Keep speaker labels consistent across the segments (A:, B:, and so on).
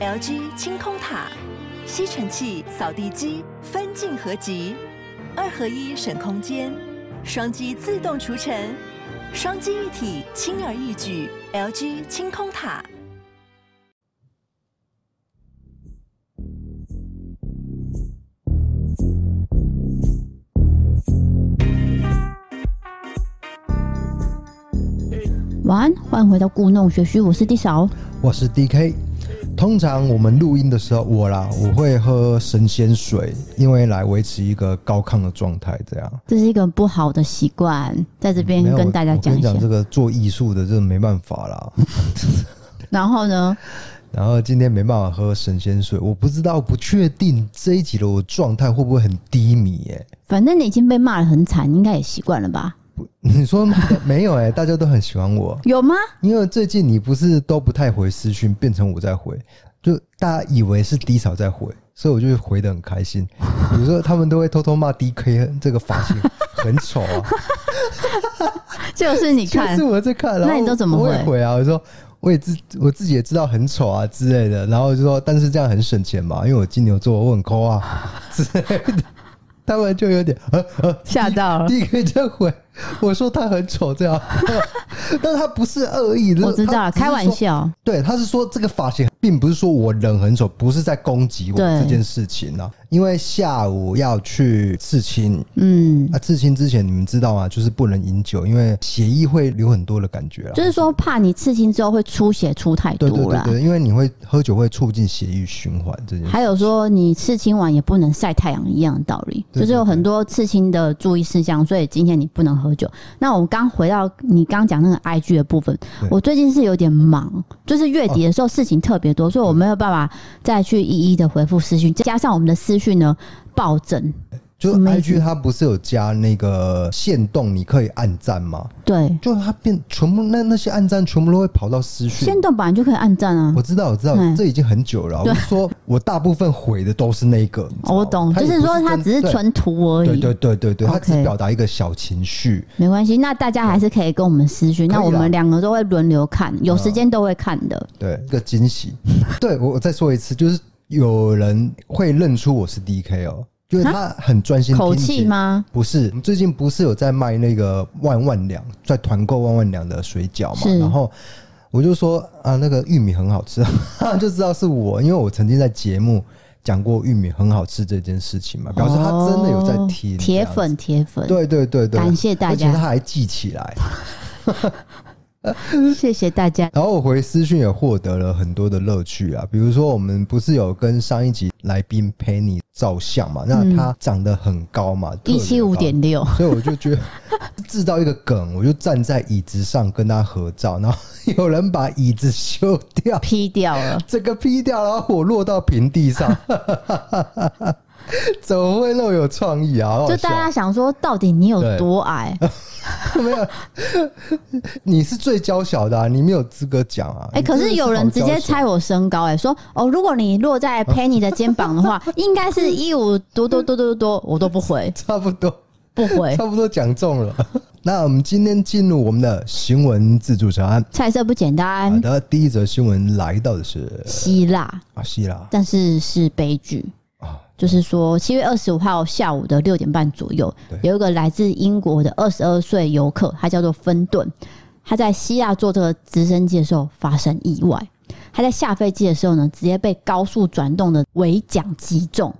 A: LG 清空塔，吸尘器、扫地机分镜合集，二合一省空间，双击自动除尘，双机一体轻而易举。LG 清空塔。
B: 晚安，欢迎回到故弄玄虚，我是 D 嫂，
C: 我是 DK。通常我们录音的时候，我啦，我会喝神仙水，因为来维持一个高亢的状态。这样，
B: 这是一个不好的习惯，在这边跟大家讲一下。
C: 讲这个做艺术的，这没办法啦。
B: 然后呢？
C: 然后今天没办法喝神仙水，我不知道，不确定这一集的我状态会不会很低迷？哎，
B: 反正你已经被骂的很惨，应该也习惯了吧？
C: 你说没有哎、欸，大家都很喜欢我，
B: 有吗？
C: 因为最近你不是都不太回私讯，变成我在回，就大家以为是低潮在回，所以我就回的很开心。比如说他们都会偷偷骂 DK 这个发型很丑啊，
B: 就是你看，
C: 是我在看，
B: 那你都怎么回？
C: 回啊？我说我也自我自己也知道很丑啊之类的，然后就说但是这样很省钱嘛，因为我金牛座我很抠啊之类的。他们就有点呃呃吓到了。DK 这样回 我说他很丑，这样，但他不是恶意的，
B: 我知道，开玩笑。
C: 对，他是说这个发型，并不是说我人很丑，不是在攻击我这件事情啊。因为下午要去刺青，嗯，啊，刺青之前你们知道吗？就是不能饮酒，因为血液会流很多的感觉啊。
B: 就是说，怕你刺青之后会出血出太多了。
C: 对对对对，因为你会喝酒会促进血液循环这件事。
B: 还有说，你刺青完也不能晒太阳一样的道理，就是有很多刺青的注意事项。所以今天你不能喝酒。那我们刚回到你刚讲那个 IG 的部分，我最近是有点忙，就是月底的时候事情特别多，所以我没有办法再去一一的回复私讯，加上我们的私讯呢暴增。
C: 就 IG 它不是有加那个限动，你可以按赞吗？
B: 对，
C: 就它变全部那那些按赞全部都会跑到私讯。
B: 限动本来就可以按赞啊！
C: 我知道，我知道，这已经很久了。我说我大部分回的都是那个，
B: 我懂，就是说它只是纯图而已。
C: 对对对对对，它只是表达一个小情绪。
B: 没关系，那大家还是可以跟我们私讯，那我们两个都会轮流看，有时间都会看的。
C: 对，一个惊喜。对，我我再说一次，就是有人会认出我是 DK 哦。就是他很专心，
B: 口气吗？
C: 不是，我们最近不是有在卖那个万万两，在团购万万两的水饺嘛？然后我就说啊，那个玉米很好吃，就知道是我，因为我曾经在节目讲过玉米很好吃这件事情嘛，表示他真的有在听。
B: 铁粉，铁粉，
C: 对对对对，
B: 感谢大家，
C: 而且他还记起来。
B: 谢谢大家。
C: 然后我回私讯也获得了很多的乐趣啊，比如说我们不是有跟上一集来宾 Penny 照相嘛？那他长得很高嘛，一
B: 七五点六，
C: 所以我就觉得制造一个梗，我就站在椅子上跟他合照，然后有人把椅子修掉
B: 劈掉了，
C: 这个劈掉，然后我落到平地上。怎么会那么有创意啊？
B: 就大家想说，到底你有多矮？
C: 没有，你是最娇小的，啊，你没有资格讲啊！哎，
B: 可是有人直接猜我身高，哎，说哦，如果你落在 Penny 的肩膀的话，应该是一五多多多多多，我都不回，
C: 差不多
B: 不回，
C: 差不多讲中了。那我们今天进入我们的新闻自助餐，
B: 菜色不简单。
C: 好的，第一则新闻来到的是
B: 希腊
C: 啊，希腊，
B: 但是是悲剧。就是说，七月二十五号下午的六点半左右，有一个来自英国的二十二岁游客，他叫做芬顿，他在希腊坐这个直升机的时候发生意外。他在下飞机的时候呢，直接被高速转动的尾桨击中，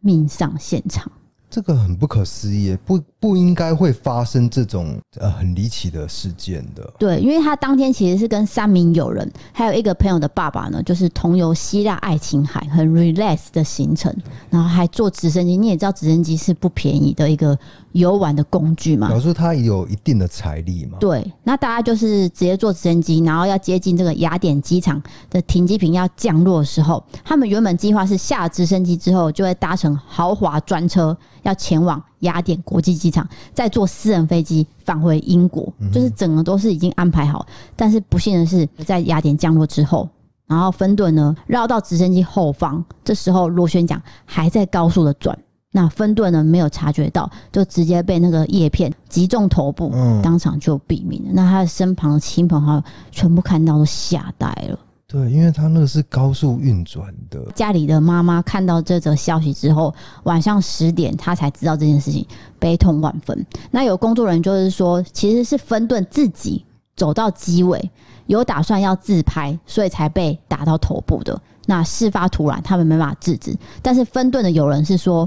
B: 命丧现场。
C: 这个很不可思议，不不应该会发生这种呃很离奇的事件的。
B: 对，因为他当天其实是跟三名友人，还有一个朋友的爸爸呢，就是同游希腊爱琴海，很 relax 的行程，然后还坐直升机。你也知道，直升机是不便宜的一个游玩的工具嘛。
C: 表示他有一定的财力嘛。
B: 对，那大家就是直接坐直升机，然后要接近这个雅典机场的停机坪要降落的时候，他们原本计划是下直升机之后就会搭乘豪华专车。要前往雅典国际机场，再坐私人飞机返回英国，就是整个都是已经安排好。但是不幸的是，在雅典降落之后，然后芬顿呢绕到直升机后方，这时候螺旋桨还在高速的转，那芬顿呢没有察觉到，就直接被那个叶片击中头部，当场就毙命了。那他的身旁的亲朋好友全部看到都吓呆了。
C: 对，因为他那个是高速运转的。
B: 家里的妈妈看到这则消息之后，晚上十点她才知道这件事情，悲痛万分。那有工作人员就是说，其实是分顿自己走到机尾，有打算要自拍，所以才被打到头部的。那事发突然，他们没办法制止。但是分顿的有人是说，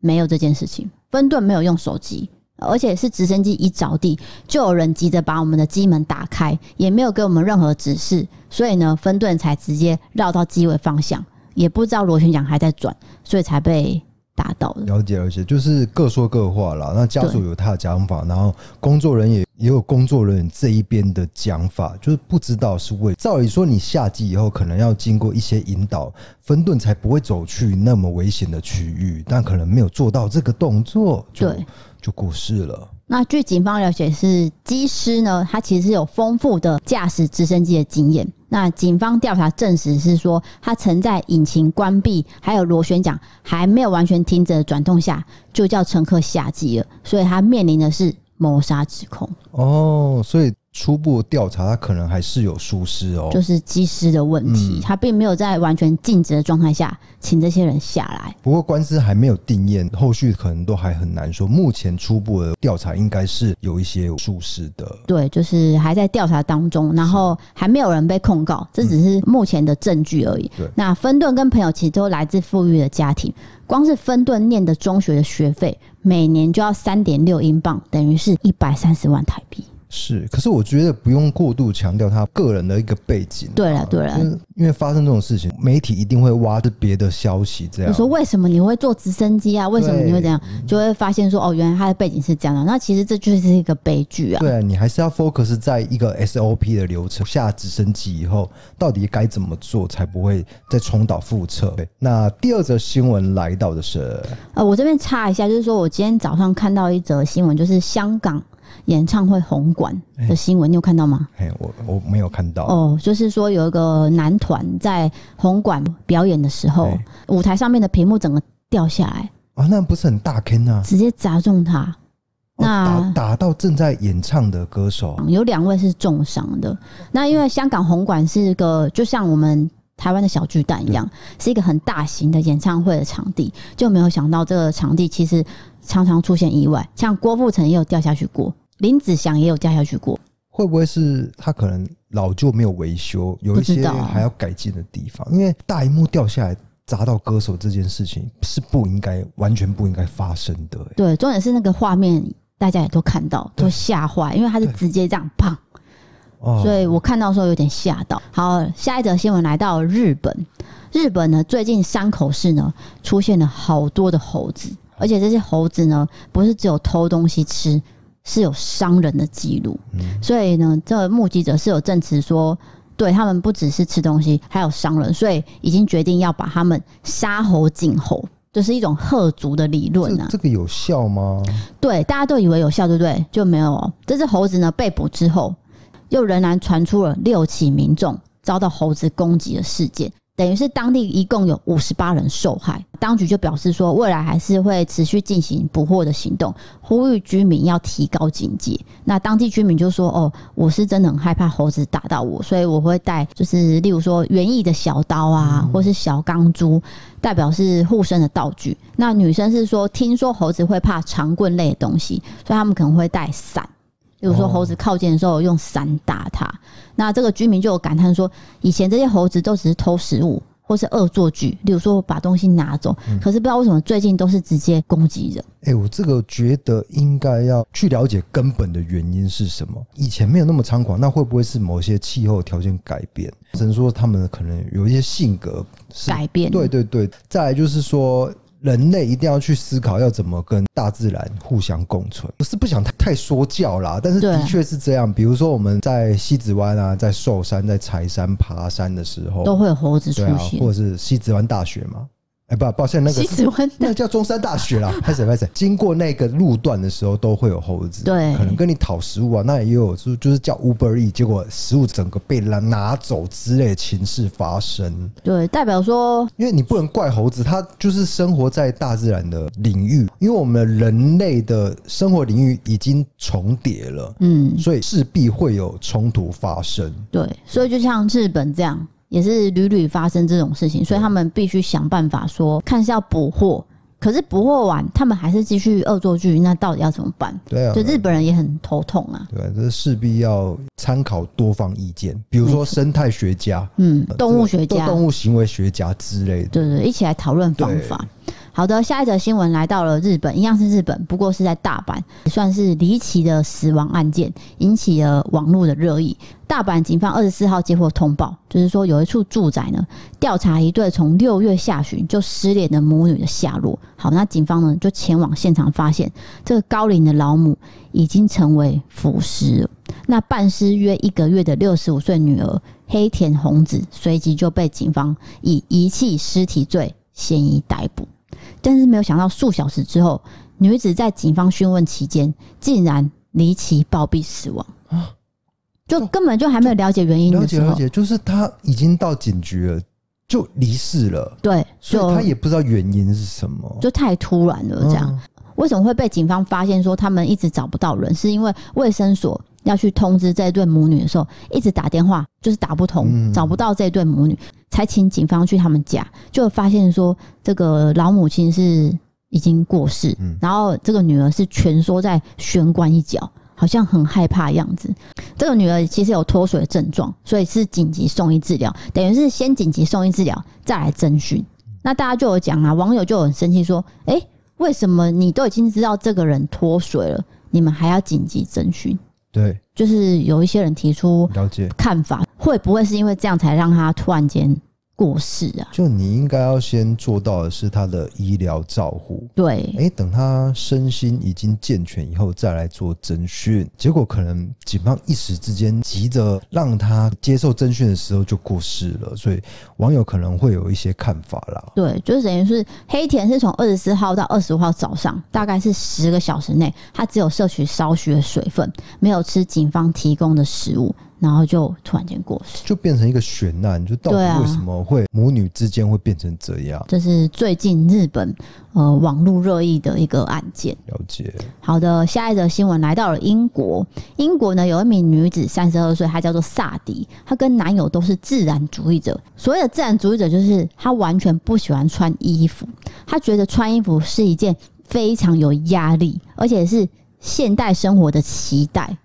B: 没有这件事情，分顿没有用手机。而且是直升机一着地，就有人急着把我们的机门打开，也没有给我们任何指示，所以呢，分队才直接绕到机尾方向，也不知道螺旋桨还在转，所以才被打到的。
C: 了解了解，就是各说各话啦。那家属有他的讲法，然后工作人员也也有工作人员这一边的讲法，就是不知道是为。照理说，你下机以后可能要经过一些引导，分顿才不会走去那么危险的区域，但可能没有做到这个动作。
B: 对。
C: 就过世了。
B: 那据警方了解，是机师呢，他其实是有丰富的驾驶直升机的经验。那警方调查证实是说，他曾在引擎关闭，还有螺旋桨还没有完全停止的转动下，就叫乘客下机了。所以他面临的是谋杀指控。
C: 哦，所以。初步调查，他可能还是有疏失哦，
B: 就是机师的问题，他并没有在完全静止的状态下请这些人下来。
C: 不过官司还没有定验，后续可能都还很难说。目前初步的调查应该是有一些疏失的，
B: 对，就是还在调查当中，然后还没有人被控告，这只是目前的证据而已。对，那分顿跟朋友其实都来自富裕的家庭，光是分顿念的中学的学费，每年就要三点六英镑，等于是一百三十万台币。
C: 是，可是我觉得不用过度强调他个人的一个背景。
B: 对了，对了，
C: 因为发生这种事情，媒体一定会挖着别的消息，这样。
B: 你说为什么你会坐直升机啊？为什么你会这样？就会发现说，哦，原来他的背景是这样的。那其实这就是一个悲剧啊。
C: 对啊，你还是要 focus 在一个 SOP 的流程，下直升机以后到底该怎么做，才不会再重蹈覆辙。对，那第二则新闻来到的是，
B: 呃，我这边插一下，就是说我今天早上看到一则新闻，就是香港。演唱会红馆的新闻，欸，你有看到吗？
C: 哎，我我没有看到。
B: 哦，就是说有一个男团在红馆表演的时候，欸，舞台上面的屏幕整个掉下来
C: 啊，那不是很大坑啊，
B: 直接砸中他。哦，那
C: 打打到正在演唱的歌手，
B: 有两位是重伤的。那因为香港红馆是一个，就像我们台湾的小巨蛋一样，是一个很大型的演唱会的场地，就没有想到这个场地其实常常出现意外，像郭富城也有掉下去过。林子祥也有掉下去过，
C: 会不会是他可能老旧没有维修，有一些还要改进的地方？因为大荧幕掉下来砸到歌手这件事情是不应该，完全不应该发生的。
B: 对，重点是那个画面大家也都看到，都吓坏，因为他是直接这样砰，所以我看到的时候有点吓到。好，下一则新闻来到日本，日本呢最近山口市呢出现了好多的猴子，而且这些猴子呢不是只有偷东西吃。是有伤人的记录，所以呢，这个目击者是有证词说，对他们不只是吃东西，还有伤人，所以已经决定要把他们杀猴儆猴，就是一种吓族的理论啊。
C: 这个有效吗？
B: 对，大家都以为有效，对不对？就没有。这只猴子呢被捕之后，又仍然传出了六起民众遭到猴子攻击的事件。等于是当地一共有五十八人受害，当局就表示说，未来还是会持续进行捕获的行动，呼吁居民要提高警戒。那当地居民就说：“哦，我是真的很害怕猴子打到我，所以我会带，就是例如说园艺的小刀啊，或是小钢珠，代表是护身的道具。”那女生是说，听说猴子会怕长棍类的东西，所以他们可能会带伞。比如说猴子靠近的时候用伞打它，那这个居民就有感叹说，以前这些猴子都只是偷食物或是恶作剧，例如说把东西拿走，可是不知道为什么最近都是直接攻击人。
C: 哎，我这个觉得应该要去了解根本的原因是什么。以前没有那么猖狂，那会不会是某些气候条件改变？只能说他们可能有一些性格
B: 改变。
C: 对对对，再来就是说。人类一定要去思考要怎么跟大自然互相共存。不是不想太太说教啦，但是的确是这样。比如说我们在西子湾啊，在寿山、在柴山爬山的时候，
B: 都会有猴子出现，啊、
C: 或者是西子湾大学嘛。哎，不，抱歉，那个是那叫中山大学啦。拍谁拍谁，经过那个路段的时候，都会有猴子，对，可能跟你讨食物啊。那也有就就是叫 Uber E，结果食物整个被拿拿走之类的情事发生。
B: 对，代表说，
C: 因为你不能怪猴子，它就是生活在大自然的领域，因为我们人类的生活领域已经重叠了，嗯，所以势必会有冲突发生。
B: 对，所以就像日本这样。也是屡屡发生这种事情，所以他们必须想办法说，看是要捕获。可是捕获完，他们还是继续恶作剧，那到底要怎么办？
C: 对啊，
B: 就日本人也很头痛啊。
C: 对，这势必要参考多方意见，比如说生态学家，
B: 嗯，动物学家、
C: 动物行为学家之类的，
B: 对对，一起来讨论方法。好的，下一则新闻来到了日本，一样是日本，不过是在大阪，算是离奇的死亡案件，引起了网络的热议。大阪警方二十四号接获通报，就是说有一处住宅呢，调查一对从六月下旬就失联的母女的下落。好，那警方呢就前往现场，发现这个高龄的老母已经成为腐尸。那半尸约一个月的六十五岁女儿黑田红子，随即就被警方以遗弃尸体罪嫌疑逮捕。但是没有想到，数小时之后，女子在警方询问期间，竟然离奇暴毙死亡啊！就根本就还没有了解原因的时候，
C: 了解了解，就是他已经到警局了，就离世了。
B: 对，
C: 所以他也不知道原因是什么，
B: 就太突然了。这样，嗯、为什么会被警方发现说他们一直找不到人？是因为卫生所要去通知这对母女的时候，一直打电话就是打不通，嗯、找不到这对母女。才请警方去他们家，就发现说这个老母亲是已经过世，嗯、然后这个女儿是蜷缩在玄关一角，好像很害怕的样子。这个女儿其实有脱水的症状，所以是紧急送医治疗，等于是先紧急送医治疗，再来侦讯。那大家就有讲啊，网友就很生气说：“哎、欸，为什么你都已经知道这个人脱水了，你们还要紧急侦讯？”
C: 对，
B: 就是有一些人提出了解。看法，会不会是因为这样才让他突然间过世啊？
C: 就你应该要先做到的是他的医疗照护。
B: 对，
C: 哎、欸，等他身心已经健全以后再来做侦讯，结果可能警方一时之间急着让他接受侦讯的时候就过世了，所以网友可能会有一些看法啦。
B: 对，就是等于是黑田是从二十四号到二十五号早上，大概是十个小时内，他只有摄取少许的水分，没有吃警方提供的食物。然后就突然间过世，
C: 就变成一个悬案。就到底为什么会母女之间会变成这样？
B: 这是最近日本呃网络热议的一个案件。
C: 了解。
B: 好的，下一则新闻来到了英国。英国呢有一名女子，三十二岁，她叫做萨迪。她跟男友都是自然主义者。所谓的自然主义者，就是她完全不喜欢穿衣服。她觉得穿衣服是一件非常有压力，而且是现代生活的期待。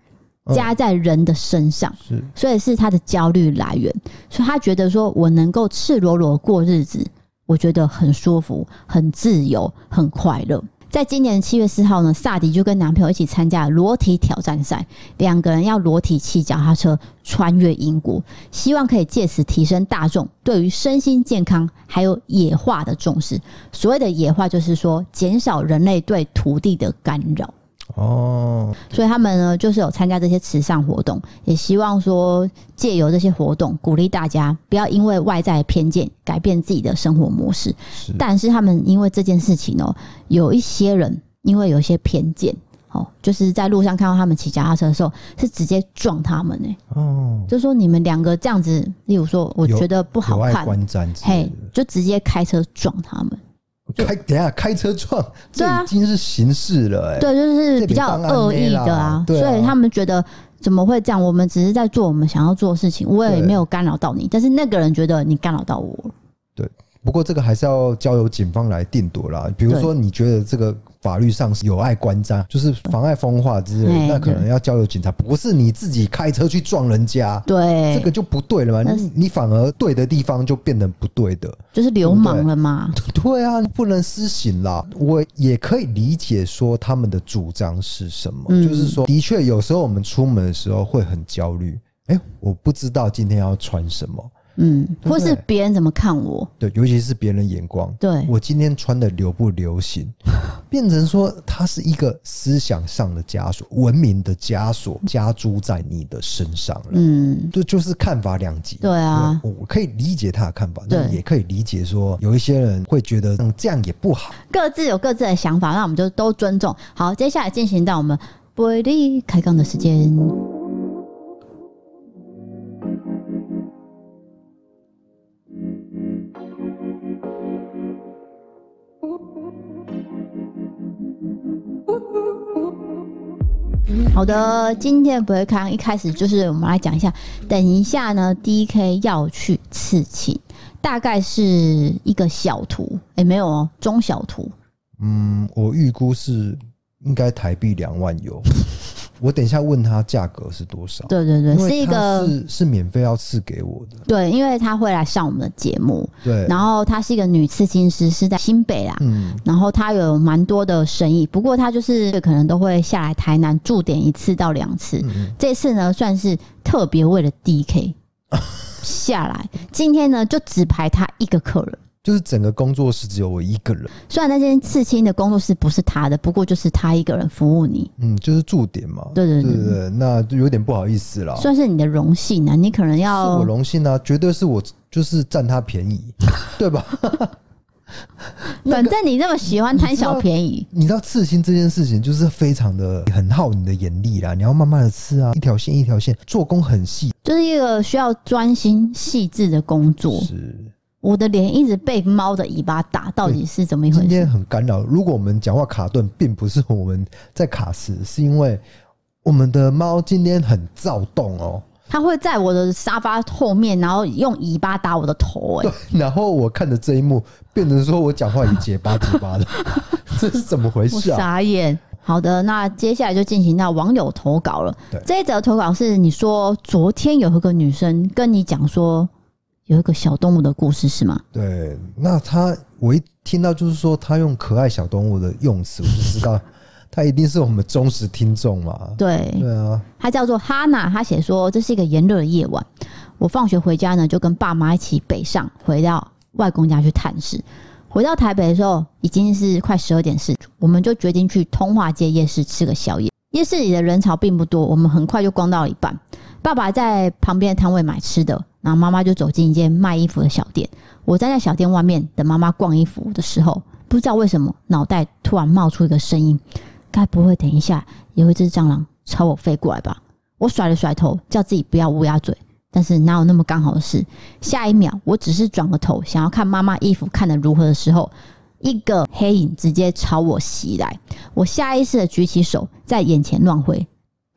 B: 加在人的身上，是，所以是他的焦虑来源。所以他觉得说，我能够赤裸裸过日子，我觉得很舒服、很自由、很快乐。在今年七月四号呢，萨迪就跟男朋友一起参加裸体挑战赛，两个人要裸体骑脚踏车穿越英国，希望可以借此提升大众对于身心健康还有野化的重视。所谓的野化，就是说减少人类对土地的干扰。哦，所以他们呢，就是有参加这些慈善活动，也希望说借由这些活动，鼓励大家不要因为外在的偏见改变自己的生活模式。是，但是他们因为这件事情哦，有一些人因为有一些偏见，哦，就是在路上看到他们骑脚踏车的时候，是直接撞他们呢。哦，就说你们两个这样子，例如说，我觉得不好看，嘿，就直接开车撞他们。
C: 开，等下开车撞，这已经是刑事了，哎，
B: 对，就是比较恶意的啊，所以他们觉得怎么会这样？我们只是在做我们想要做的事情，我也没有干扰到你，但是那个人觉得你干扰到我。
C: 对，不过这个还是要交由警方来定夺啦。比如说，你觉得这个。法律上是有碍观瞻，就是妨碍风化之类，那可能要交由警察，不是你自己开车去撞人家，
B: 对，
C: 这个就不对了嘛。你你反而对的地方就变得不对的，
B: 就是流氓了嘛。
C: 对啊，不能私刑啦。我也可以理解说他们的主张是什么，就是说，的确有时候我们出门的时候会很焦虑，哎，我不知道今天要穿什么。
B: 嗯，或是别人怎么看我？
C: 对，尤其是别人眼光。
B: 对，
C: 我今天穿的流不流行，变成说它是一个思想上的枷锁，文明的枷锁加诸在你的身上了。嗯，就就是看法两极。
B: 对啊，
C: 我可以理解他的看法，但也可以理解说有一些人会觉得嗯这样也不好。
B: 各自有各自的想法，那我们就都尊重。好，接下来进行到我们开杠的时间。好的，今天不会看，一开始就是我们来讲一下，等一下呢，DK 要去刺青，大概是一个小图，哎、欸，没有哦，中小图。
C: 嗯，我预估是应该台币两万有。我等一下问他价格是多少？
B: 对对对，是一个
C: 是是免费要赐给我的。
B: 对，因为他会来上我们的节目。
C: 对，
B: 然后她是一个女刺青师，是在新北啦。嗯，然后她有蛮多的生意，不过她就是可能都会下来台南驻点一次到两次。嗯，这次呢，算是特别为了 DK 下来，今天呢就只排他一个客人。
C: 就是整个工作室只有我一个人，
B: 虽然那间刺青的工作室不是他的，不过就是他一个人服务你。
C: 嗯，就是驻点嘛。
B: 对对对
C: 对，那就有点不好意思了。
B: 算是你的荣幸啊，你可能要
C: 是我荣幸啊，绝对是我就是占他便宜，对吧？
B: 反正你这么喜欢贪小便宜，
C: 你知道刺青这件事情就是非常的很耗你的眼力啦，你要慢慢的刺啊，一条线一条线，做工很细，
B: 就是一个需要专心细致的工作。
C: 是。
B: 我的脸一直被猫的尾巴打，到底是怎么一回事？
C: 今天很干扰。如果我们讲话卡顿，并不是我们在卡时，是因为我们的猫今天很躁动哦。
B: 它会在我的沙发后面，然后用尾巴打我的头。哎，
C: 然后我看着这一幕，变成说我讲话也结巴结巴的，这是怎么回事啊？
B: 傻眼。好的，那接下来就进行到网友投稿了。
C: 对，
B: 这一则投稿是你说昨天有一个女生跟你讲说。有一个小动物的故事是吗？
C: 对，那他我一听到就是说他用可爱小动物的用词，我就知道 他一定是我们忠实听众嘛。
B: 对，
C: 对啊，
B: 他叫做哈娜，他写说，这是一个炎热的夜晚，我放学回家呢，就跟爸妈一起北上，回到外公家去探视。回到台北的时候已经是快十二点四，我们就决定去通化街夜市吃个宵夜。夜市里的人潮并不多，我们很快就逛到了一半。爸爸在旁边的摊位买吃的。然后妈妈就走进一间卖衣服的小店，我站在小店外面等妈妈逛衣服的时候，不知道为什么脑袋突然冒出一个声音：该不会等一下有一只蟑螂朝我飞过来吧？我甩了甩头，叫自己不要乌鸦嘴。但是哪有那么刚好的事？下一秒，我只是转个头想要看妈妈衣服看得如何的时候，一个黑影直接朝我袭来，我下意识的举起手在眼前乱挥。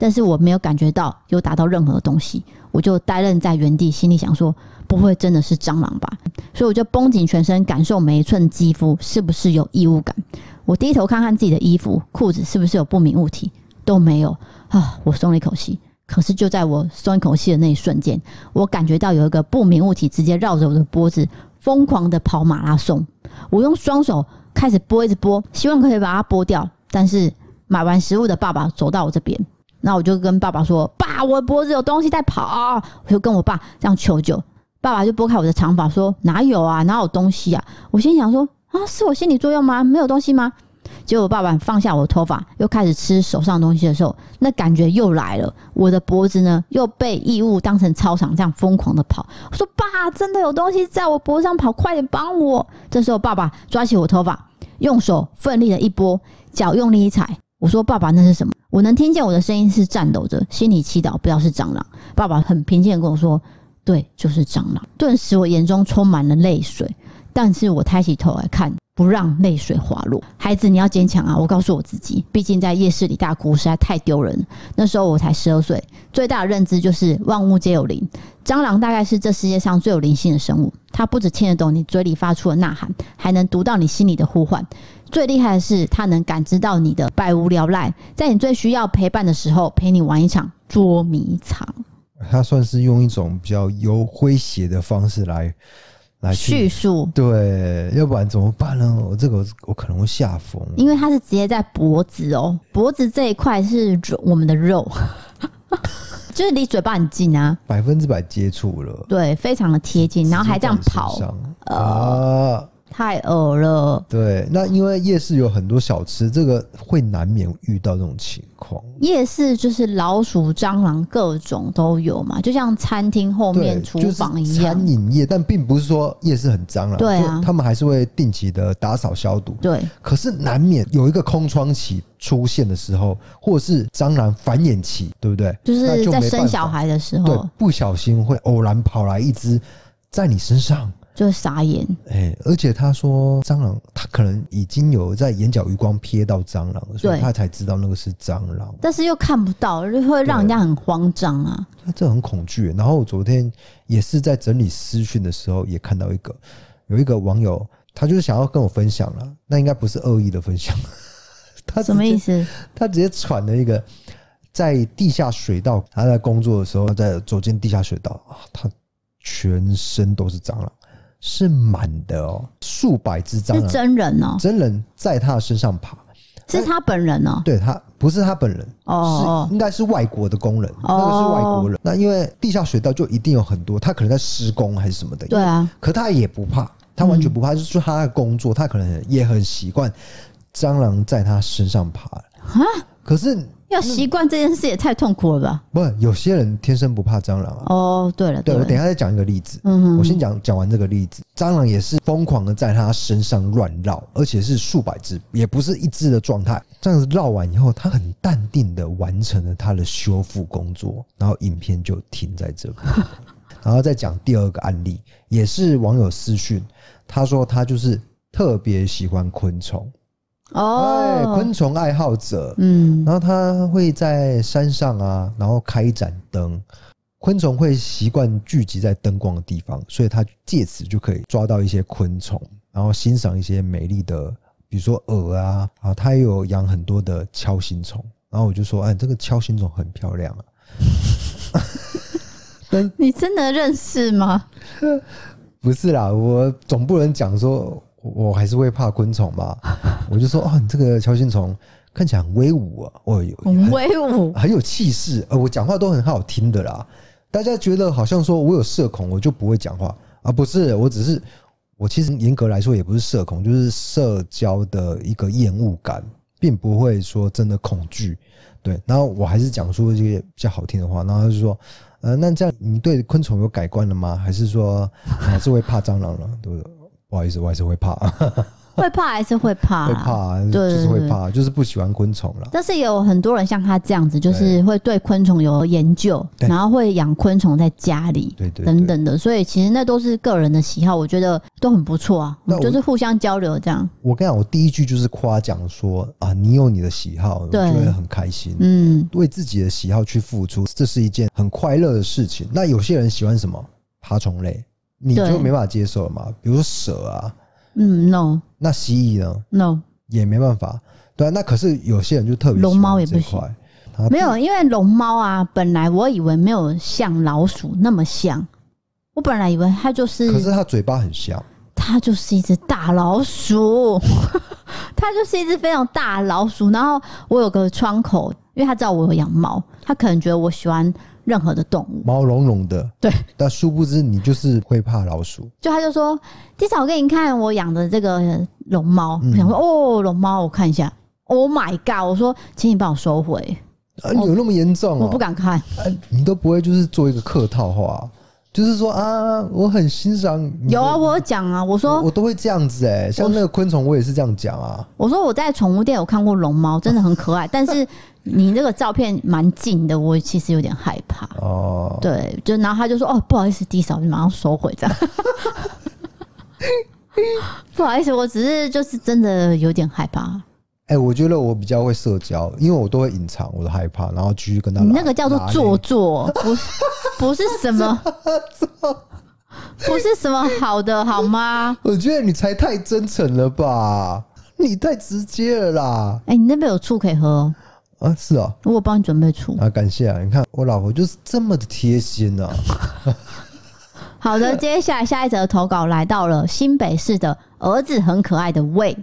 B: 但是我没有感觉到有打到任何东西，我就呆愣在原地，心里想说：不会真的是蟑螂吧？所以我就绷紧全身，感受每一寸肌肤是不是有异物感。我低头看看自己的衣服、裤子是不是有不明物体，都没有啊！我松了一口气。可是就在我松一口气的那一瞬间，我感觉到有一个不明物体直接绕着我的脖子疯狂的跑马拉松。我用双手开始拨，一直拨，希望可以把它拨掉。但是买完食物的爸爸走到我这边。那我就跟爸爸说：“爸，我脖子有东西在跑！”我就跟我爸这样求救，爸爸就拨开我的长发说：“哪有啊，哪有东西啊？”我心想说：“啊，是我心理作用吗？没有东西吗？”结果爸爸放下我的头发，又开始吃手上的东西的时候，那感觉又来了。我的脖子呢，又被异物当成操场这样疯狂的跑。我说：“爸，真的有东西在我脖子上跑，快点帮我！”这时候爸爸抓起我头发，用手奋力的一拨，脚用力一踩。我说：“爸爸，那是什么？”我能听见我的声音是颤抖着，心里祈祷不要是蟑螂。爸爸很平静的跟我说：“对，就是蟑螂。”顿时我眼中充满了泪水，但是我抬起头来看，不让泪水滑落。孩子，你要坚强啊！我告诉我自己，毕竟在夜市里大哭实在太丢人。那时候我才十二岁，最大的认知就是万物皆有灵。蟑螂大概是这世界上最有灵性的生物，它不只听得懂你嘴里发出的呐喊，还能读到你心里的呼唤。最厉害的是，它能感知到你的百无聊赖，在你最需要陪伴的时候，陪你玩一场捉迷藏。
C: 它算是用一种比较有诙谐的方式来来
B: 叙述，
C: 对，要不然怎么办呢？我这个我可能会吓疯，
B: 因为它是直接在脖子哦，脖子这一块是我们的肉，就是离嘴巴很近啊，
C: 百分之百接触了，
B: 对，非常的贴近，然后还这样跑。
C: 啊。
B: 太恶了。
C: 对，那因为夜市有很多小吃，这个会难免遇到这种情况。
B: 夜市就是老鼠、蟑螂各种都有嘛，就像餐厅后面厨房一样。
C: 就是、餐饮业，但并不是说夜市很脏了。
B: 对啊，
C: 他们还是会定期的打扫消毒。
B: 对，
C: 可是难免有一个空窗期出现的时候，或者是蟑螂繁衍期，对不对？
B: 就是在生小孩的时候，
C: 对，不小心会偶然跑来一只在你身上。
B: 就傻眼。
C: 哎、欸，而且他说蟑螂，他可能已经有在眼角余光瞥到蟑螂，所以他才知道那个是蟑螂。
B: 但是又看不到，就会让人家很慌张啊。
C: 那这很恐惧。然后我昨天也是在整理私讯的时候，也看到一个有一个网友，他就是想要跟我分享了，那应该不是恶意的分享。他
B: 什么意思？
C: 他直接传了一个在地下水道，他在工作的时候，在走进地下水道啊，他全身都是蟑螂，是满的哦，数百只蟑螂，
B: 是真人哦，
C: 真人在他身上爬，
B: 是他本人哦，
C: 对他不是他本人哦，是应该是外国的工人，那个是外国人。那因为地下水道就一定有很多，他可能在施工还是什么的，
B: 对啊，
C: 可他也不怕，他完全不怕，就是他的工作，他可能也很习惯。蟑螂在他身上爬。啊！可是
B: 要习惯这件事也太痛苦了吧？
C: 不，有些人天生不怕蟑螂啊。
B: 哦，对了，
C: 对，我等一下再讲一个例子。嗯，我先讲讲完这个例子。蟑螂也是疯狂的在他身上乱绕，而且是数百只，也不是一只的状态。这样子绕完以后，他很淡定的完成了他的修复工作，然后影片就停在这里。然后再讲第二个案例，也是网友私讯，他说他就是特别喜欢昆虫。哦，昆虫爱好者，嗯，然后他会在山上啊，然后开一盏灯，昆虫会习惯聚集在灯光的地方，所以他借此就可以抓到一些昆虫，然后欣赏一些美丽的，比如说蛾啊，啊，他也有养很多的锹形虫，然后我就说，哎，这个锹形虫很漂亮啊。
B: 你真的认识吗？
C: 不是啦，我总不能讲说。我还是会怕昆虫吧，我就说哦，你这个锹形虫看起来很威武啊，哦，有
B: 很威武，
C: 很有气势，呃，我讲话都很好听的啦。大家觉得好像说我有社恐，我就不会讲话啊？不是，我只是我其实严格来说也不是社恐，就是社交的一个厌恶感，并不会说真的恐惧。对，然后我还是讲出一些比较好听的话，然后他就说，呃，那这样你对昆虫有改观了吗？还是说还是会怕蟑螂了？对不对？不好意思，我还是会怕，
B: 会怕还是会怕，
C: 会怕，对，就是会怕，就是不喜欢昆虫了。
B: 但是有很多人像他这样子，就是会对昆虫有研究，然后会养昆虫在家里，对对等等的。所以其实那都是个人的喜好，我觉得都很不错啊。我们就是互相交流这样。
C: 我跟你讲，我第一句就是夸奖说啊，你有你的喜好，我就会很开心。嗯，为自己的喜好去付出，这是一件很快乐的事情。那有些人喜欢什么？爬虫类。你就没办法接受了嘛？比如说蛇啊，
B: 嗯，no。
C: 那蜥蜴呢
B: ？no，
C: 也没办法。对啊，那可是有些人就特别
B: 龙猫也不行。没有，因为龙猫啊，本来我以为没有像老鼠那么像，我本来以为它就是，
C: 可是它嘴巴很像，
B: 它就是一只大老鼠，它就是一只非常大老鼠。然后我有个窗口，因为他知道我有养猫，他可能觉得我喜欢。任何的动物，
C: 毛茸茸的，
B: 对，
C: 但殊不知你就是会怕老鼠。
B: 就他就说，至少我给你看我养的这个龙猫，我想说哦，龙猫，我看一下，Oh my god！我说，请你帮我收回。
C: 啊，你有那么严重？
B: 我不敢看。
C: 啊，你都不会就是做一个客套话，就是说啊，我很欣赏。
B: 有啊，我有讲啊，我说
C: 我都会这样子哎，像那个昆虫，我也是这样讲啊。
B: 我说我在宠物店有看过龙猫，真的很可爱，但是。你这个照片蛮近的，我其实有点害怕。哦，对，就然后他就说：“哦，不好意思，地嫂，你马上收回这样。”不好意思，我只是就是真的有点害怕。
C: 哎、欸，我觉得我比较会社交，因为我都会隐藏我的害怕，然后继续跟他。
B: 你那个叫做做作，不是不是什么，不是什么好的好吗？
C: 我觉得你才太真诚了吧，你太直接了啦。
B: 哎、欸，你那边有醋可以喝。
C: 啊，是啊，
B: 我帮你准备醋
C: 啊，感谢啊！你看我老婆就是这么的贴心啊。
B: 好的，接下来下一则投稿来到了新北市的儿子很可爱的魏，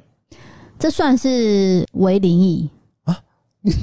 B: 这算是违灵异啊？
C: 你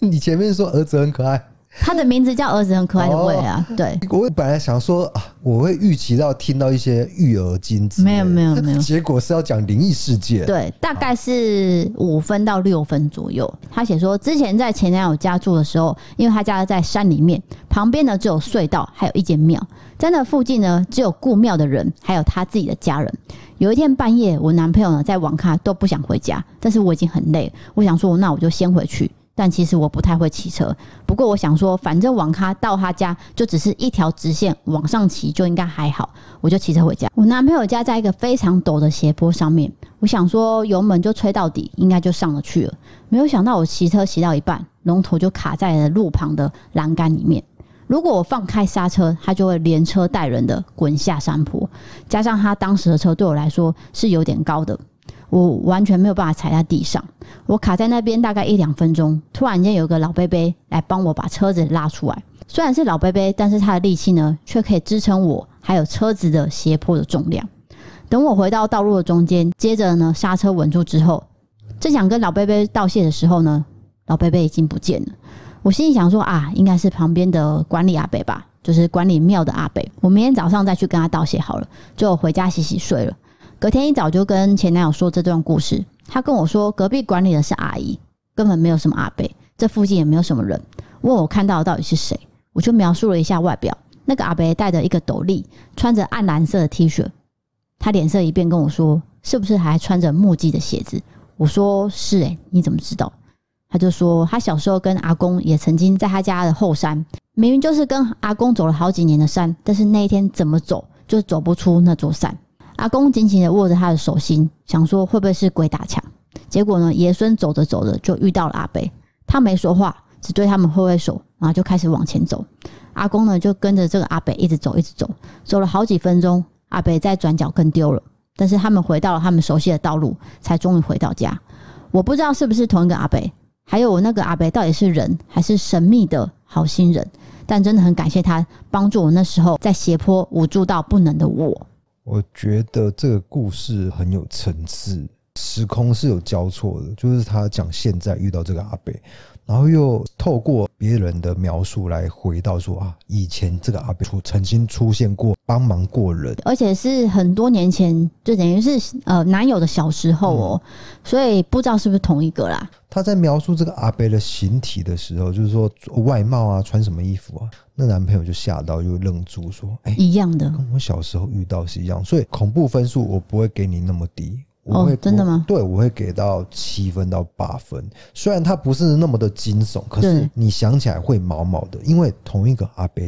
C: 你前面说儿子很可爱。
B: 他的名字叫儿子很可爱的味啊，对。
C: 我本来想说啊，我会预期到听到一些育儿经，
B: 没有没有没有，
C: 结果是要讲灵异事件。
B: 对，大概是五分到六分左右。他写说，之前在前男友家住的时候，因为他家在山里面，旁边呢只有隧道，还有一间庙，在那附近呢只有顾庙的人，还有他自己的家人。有一天半夜，我男朋友呢在网咖都不想回家，但是我已经很累，我想说那我就先回去。但其实我不太会骑车。不过我想说，反正网咖到他家就只是一条直线，往上骑就应该还好，我就骑车回家。我男朋友家在一个非常陡的斜坡上面，我想说油门就吹到底，应该就上得去了。没有想到我骑车骑到一半，龙头就卡在了路旁的栏杆里面。如果我放开刹车，它就会连车带人的滚下山坡。加上他当时的车对我来说是有点高的，我完全没有办法踩在地上。我卡在那边大概一两分钟，突然间有个老伯伯来帮我把车子拉出来。虽然是老伯伯，但是他的力气呢，却可以支撑我还有车子的斜坡的重量。等我回到道路的中间，接着呢刹车稳住之后，正想跟老伯伯道谢的时候呢，老伯伯已经不见了。我心里想说啊，应该是旁边的管理阿伯吧，就是管理庙的阿伯。我明天早上再去跟他道谢好了，就回家洗洗睡了。隔天一早就跟前男友说这段故事，他跟我说隔壁管理的是阿姨，根本没有什么阿伯，这附近也没有什么人。问我看到的到底是谁，我就描述了一下外表。那个阿伯戴着一个斗笠，穿着暗蓝色的 T 恤，他脸色一变跟我说，是不是还穿着木屐的鞋子？我说是诶、你怎么知道？他就说，他小时候跟阿公也曾经在他家的后山，明明就是跟阿公走了好几年的山，但是那一天怎么走就走不出那座山。阿公紧紧的握着他的手心，想说会不会是鬼打墙？结果呢，爷孙走着走着就遇到了阿伯，他没说话，只对他们挥挥手，然后就开始往前走。阿公呢就跟着这个阿伯一直走，一直走，走了好几分钟，阿伯在转角跟丢了，但是他们回到了他们熟悉的道路，才终于回到家。我不知道是不是同一个阿伯。还有我那个阿伯到底是人还是神秘的好心人？但真的很感谢他帮助我那时候在斜坡无助到不能的我。
C: 我觉得这个故事很有层次，时空是有交错的，就是他讲现在遇到这个阿北。然后又透过别人的描述来回到说啊，以前这个阿伯出曾经出现过，帮忙过人，
B: 而且是很多年前，就等于是呃男友的小时候哦，嗯、所以不知道是不是同一个啦。
C: 他在描述这个阿伯的形体的时候，就是说外貌啊，穿什么衣服啊，那男朋友就吓到又愣住说，哎，一样的，跟我小时候遇到是一样，所以恐怖分数我不会给你那么低。我会、哦、真的吗？对，我会给到七分到八分。虽然它不是那么的惊悚，可是你想起来会毛毛的，因为同一个阿伯，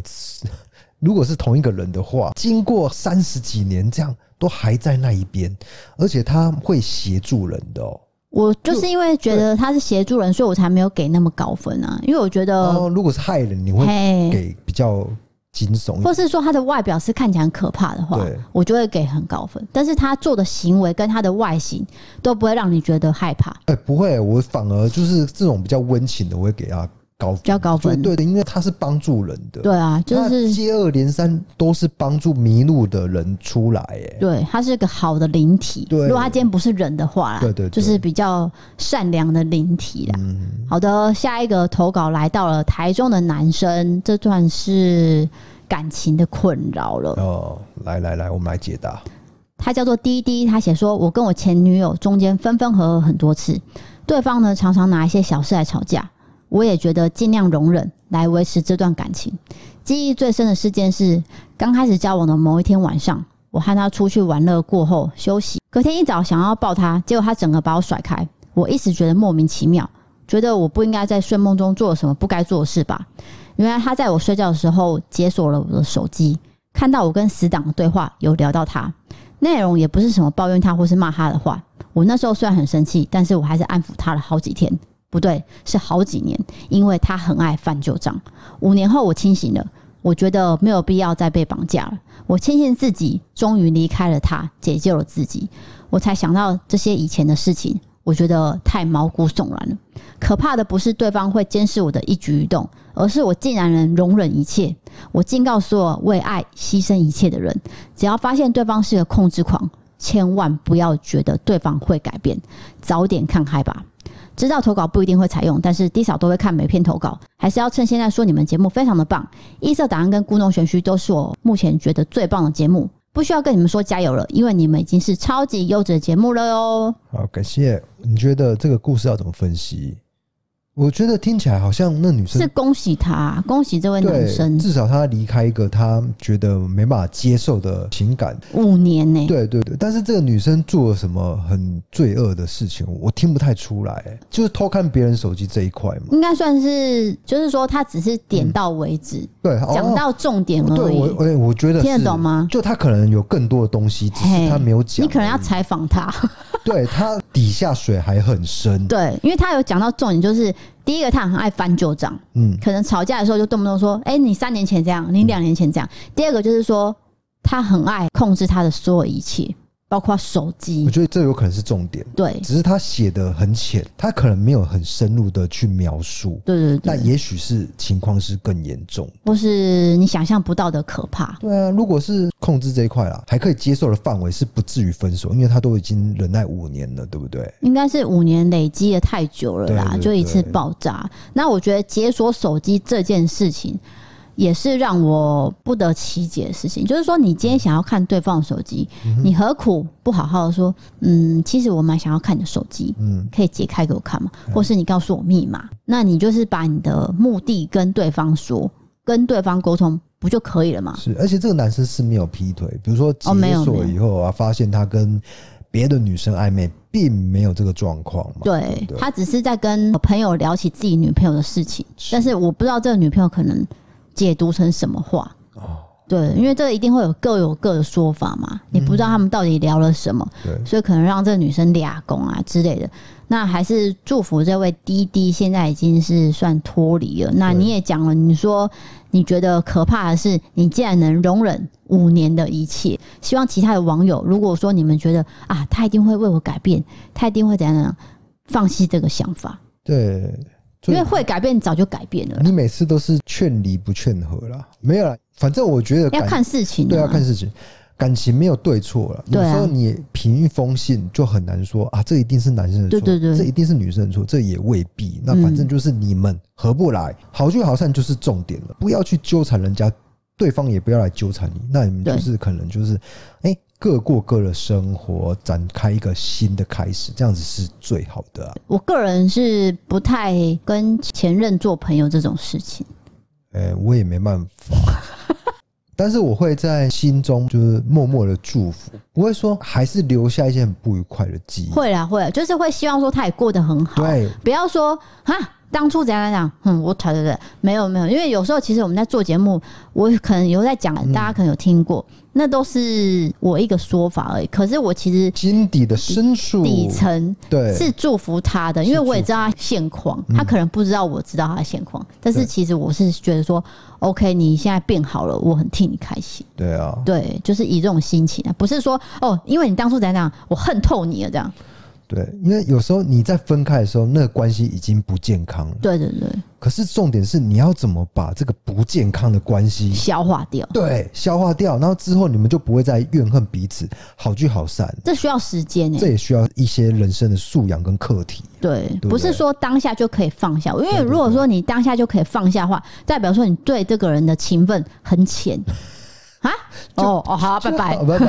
C: 如果是同一个人的话，经过三十几年这样都还在那一边，而且他会协助人的哦。
B: 我就是因为觉得他是协助人，所以我才没有给那么高分啊。因为我觉得，
C: 哦，如果是害人，你会给比较。惊悚，
B: 或是说他的外表是看起来很可怕的话，我就会给很高分。但是他做的行为跟他的外形都不会让你觉得害怕。
C: 哎，不会，我反而就是这种比较温情的，我会给他高分，比较高分。对的，因为他是帮助人的。
B: 对啊，就是
C: 接二连三都是帮助迷路的人出来。哎，
B: 对，他是个好的灵体。对，如果他今天不是人的话啦，对对，就是比较善良的灵体啦。嗯，好的，下一个投稿来到了台中的男生，这段是。感情的困扰了
C: 哦，来来来，我们来解答。
B: 他叫做滴滴，他写说：“我跟我前女友中间分分合合很多次，对方呢常常拿一些小事来吵架，我也觉得尽量容忍来维持这段感情。记忆最深的事件是刚开始交往的某一天晚上，我和他出去玩乐过后休息，隔天一早想要抱他，结果他整个把我甩开，我一直觉得莫名其妙，觉得我不应该在睡梦中做了什么不该做的事吧。”原来他在我睡觉的时候解锁了我的手机，看到我跟死党的对话，有聊到他，内容也不是什么抱怨他或是骂他的话。我那时候虽然很生气，但是我还是安抚他了好几天，不对，是好几年，因为他很爱翻旧账。五年后我清醒了，我觉得没有必要再被绑架了。我庆幸自己终于离开了他，解救了自己，我才想到这些以前的事情。我觉得太毛骨悚然了。可怕的不是对方会监视我的一举一动，而是我竟然能容忍一切。我警告所有为爱牺牲一切的人：只要发现对方是个控制狂，千万不要觉得对方会改变，早点看开吧。知道投稿不一定会采用，但是低少都会看每篇投稿，还是要趁现在说你们节目非常的棒。异色档案跟故弄玄虚都是我目前觉得最棒的节目。不需要跟你们说加油了，因为你们已经是超级优质的节目了哟。
C: 好，感谢。你觉得这个故事要怎么分析？我觉得听起来好像那女生
B: 是恭喜他，恭喜这位男生，
C: 至少他离开一个他觉得没办法接受的情感
B: 五年呢、欸。
C: 对对对，但是这个女生做了什么很罪恶的事情，我听不太出来。就是偷看别人手机这一块嘛，
B: 应该算是，就是说他只是点到为止，嗯、
C: 对，
B: 讲到重点而已。
C: 对，我我我觉得
B: 听得懂吗？
C: 就他可能有更多的东西，只是他没有讲。
B: 你可能要采访他，
C: 对他底下水还很深。
B: 对，因为他有讲到重点，就是。第一个，他很爱翻旧账，嗯，可能吵架的时候就动不动说：“哎，你三年前这样，你两年前这样。”第二个就是说，他很爱控制他的所有一切。包括手机，
C: 我觉得这有可能是重点。
B: 对，
C: 只是他写的很浅，他可能没有很深入的去描述。
B: 对对对，
C: 那也许是情况是更严重，
B: 或是你想象不到的可怕。
C: 对啊，如果是控制这一块啦，还可以接受的范围是不至于分手，因为他都已经忍耐五年了，对不对？
B: 应该是五年累积的太久了啦，就一次爆炸。那我觉得解锁手机这件事情。也是让我不得其解的事情，就是说，你今天想要看对方的手机，你何苦不好好的说，嗯，其实我蛮想要看你的手机，嗯，可以解开给我看吗？或是你告诉我密码，那你就是把你的目的跟对方说，跟对方沟通不就可以了吗？
C: 是，而且这个男生是没有劈腿，比如说解锁以后啊，发现他跟别的女生暧昧，并没有这个状况嘛。
B: 对，他只是在跟朋友聊起自己女朋友的事情，但是我不知道这个女朋友可能。解读成什么话？哦对，因为这一定会有各有各的说法嘛，你不知道他们到底聊了什么，对，所以可能让这个女生俩攻啊之类的。那还是祝福这位滴滴，现在已经是算脱离了。那你也讲了，你说你觉得可怕的是，你竟然能容忍五年的一切。希望其他的网友，如果说你们觉得啊，他一定会为我改变，他一定会怎样怎样，放弃这个想法。
C: 对。
B: 因为会改变，早就改变了。
C: 你每次都是劝离不劝和啦，没有啦。反正我觉得
B: 要看事情，
C: 对，要看事情。感情没有对错了，有时候你凭一封信就很难说啊，这一定是男生的错，对对对，这一定是女生的错，这也未必。那反正就是你们合不来，好聚好散就是重点了，不要去纠缠人家，对方也不要来纠缠你。那你们就是可能就是哎。各过各的生活，展开一个新的开始，这样子是最好的啊。
B: 我个人是不太跟前任做朋友这种事情。
C: 哎、欸，我也没办法，但是我会在心中就是默默的祝福，不会说还是留下一些很不愉快的记忆。
B: 会啦，会啦，就是会希望说他也过得很好。对，不要说哈。当初怎样讲？嗯，我对对对，没有没有，因为有时候其实我们在做节目，我可能有在讲，大家可能有听过，那都是我一个说法而已。可是我其实
C: 心底的深处
B: 底层对。是祝福他的，因为我也知道他现况，他可能不知道我知道他的现况，但是其实我是觉得说，OK，你现在变好了，我很替你开心。
C: 对啊，
B: 对，就是以这种心情啊，不是说哦，因为你当初怎样讲，我恨透你了这样。
C: 对，因为有时候你在分开的时候，那个关系已经不健康了。
B: 对对对。
C: 可是重点是，你要怎么把这个不健康的关系
B: 消化掉？
C: 对，消化掉，然后之后你们就不会再怨恨彼此，好聚好散。
B: 这需要时间呢，
C: 这也需要一些人生的素养跟
B: 课题。对，不是说当下就可以放下，因为如果说你当下就可以放下的话，代表说你对这个人的情分很浅。啊，哦哦，好，拜拜，
C: 拜拜。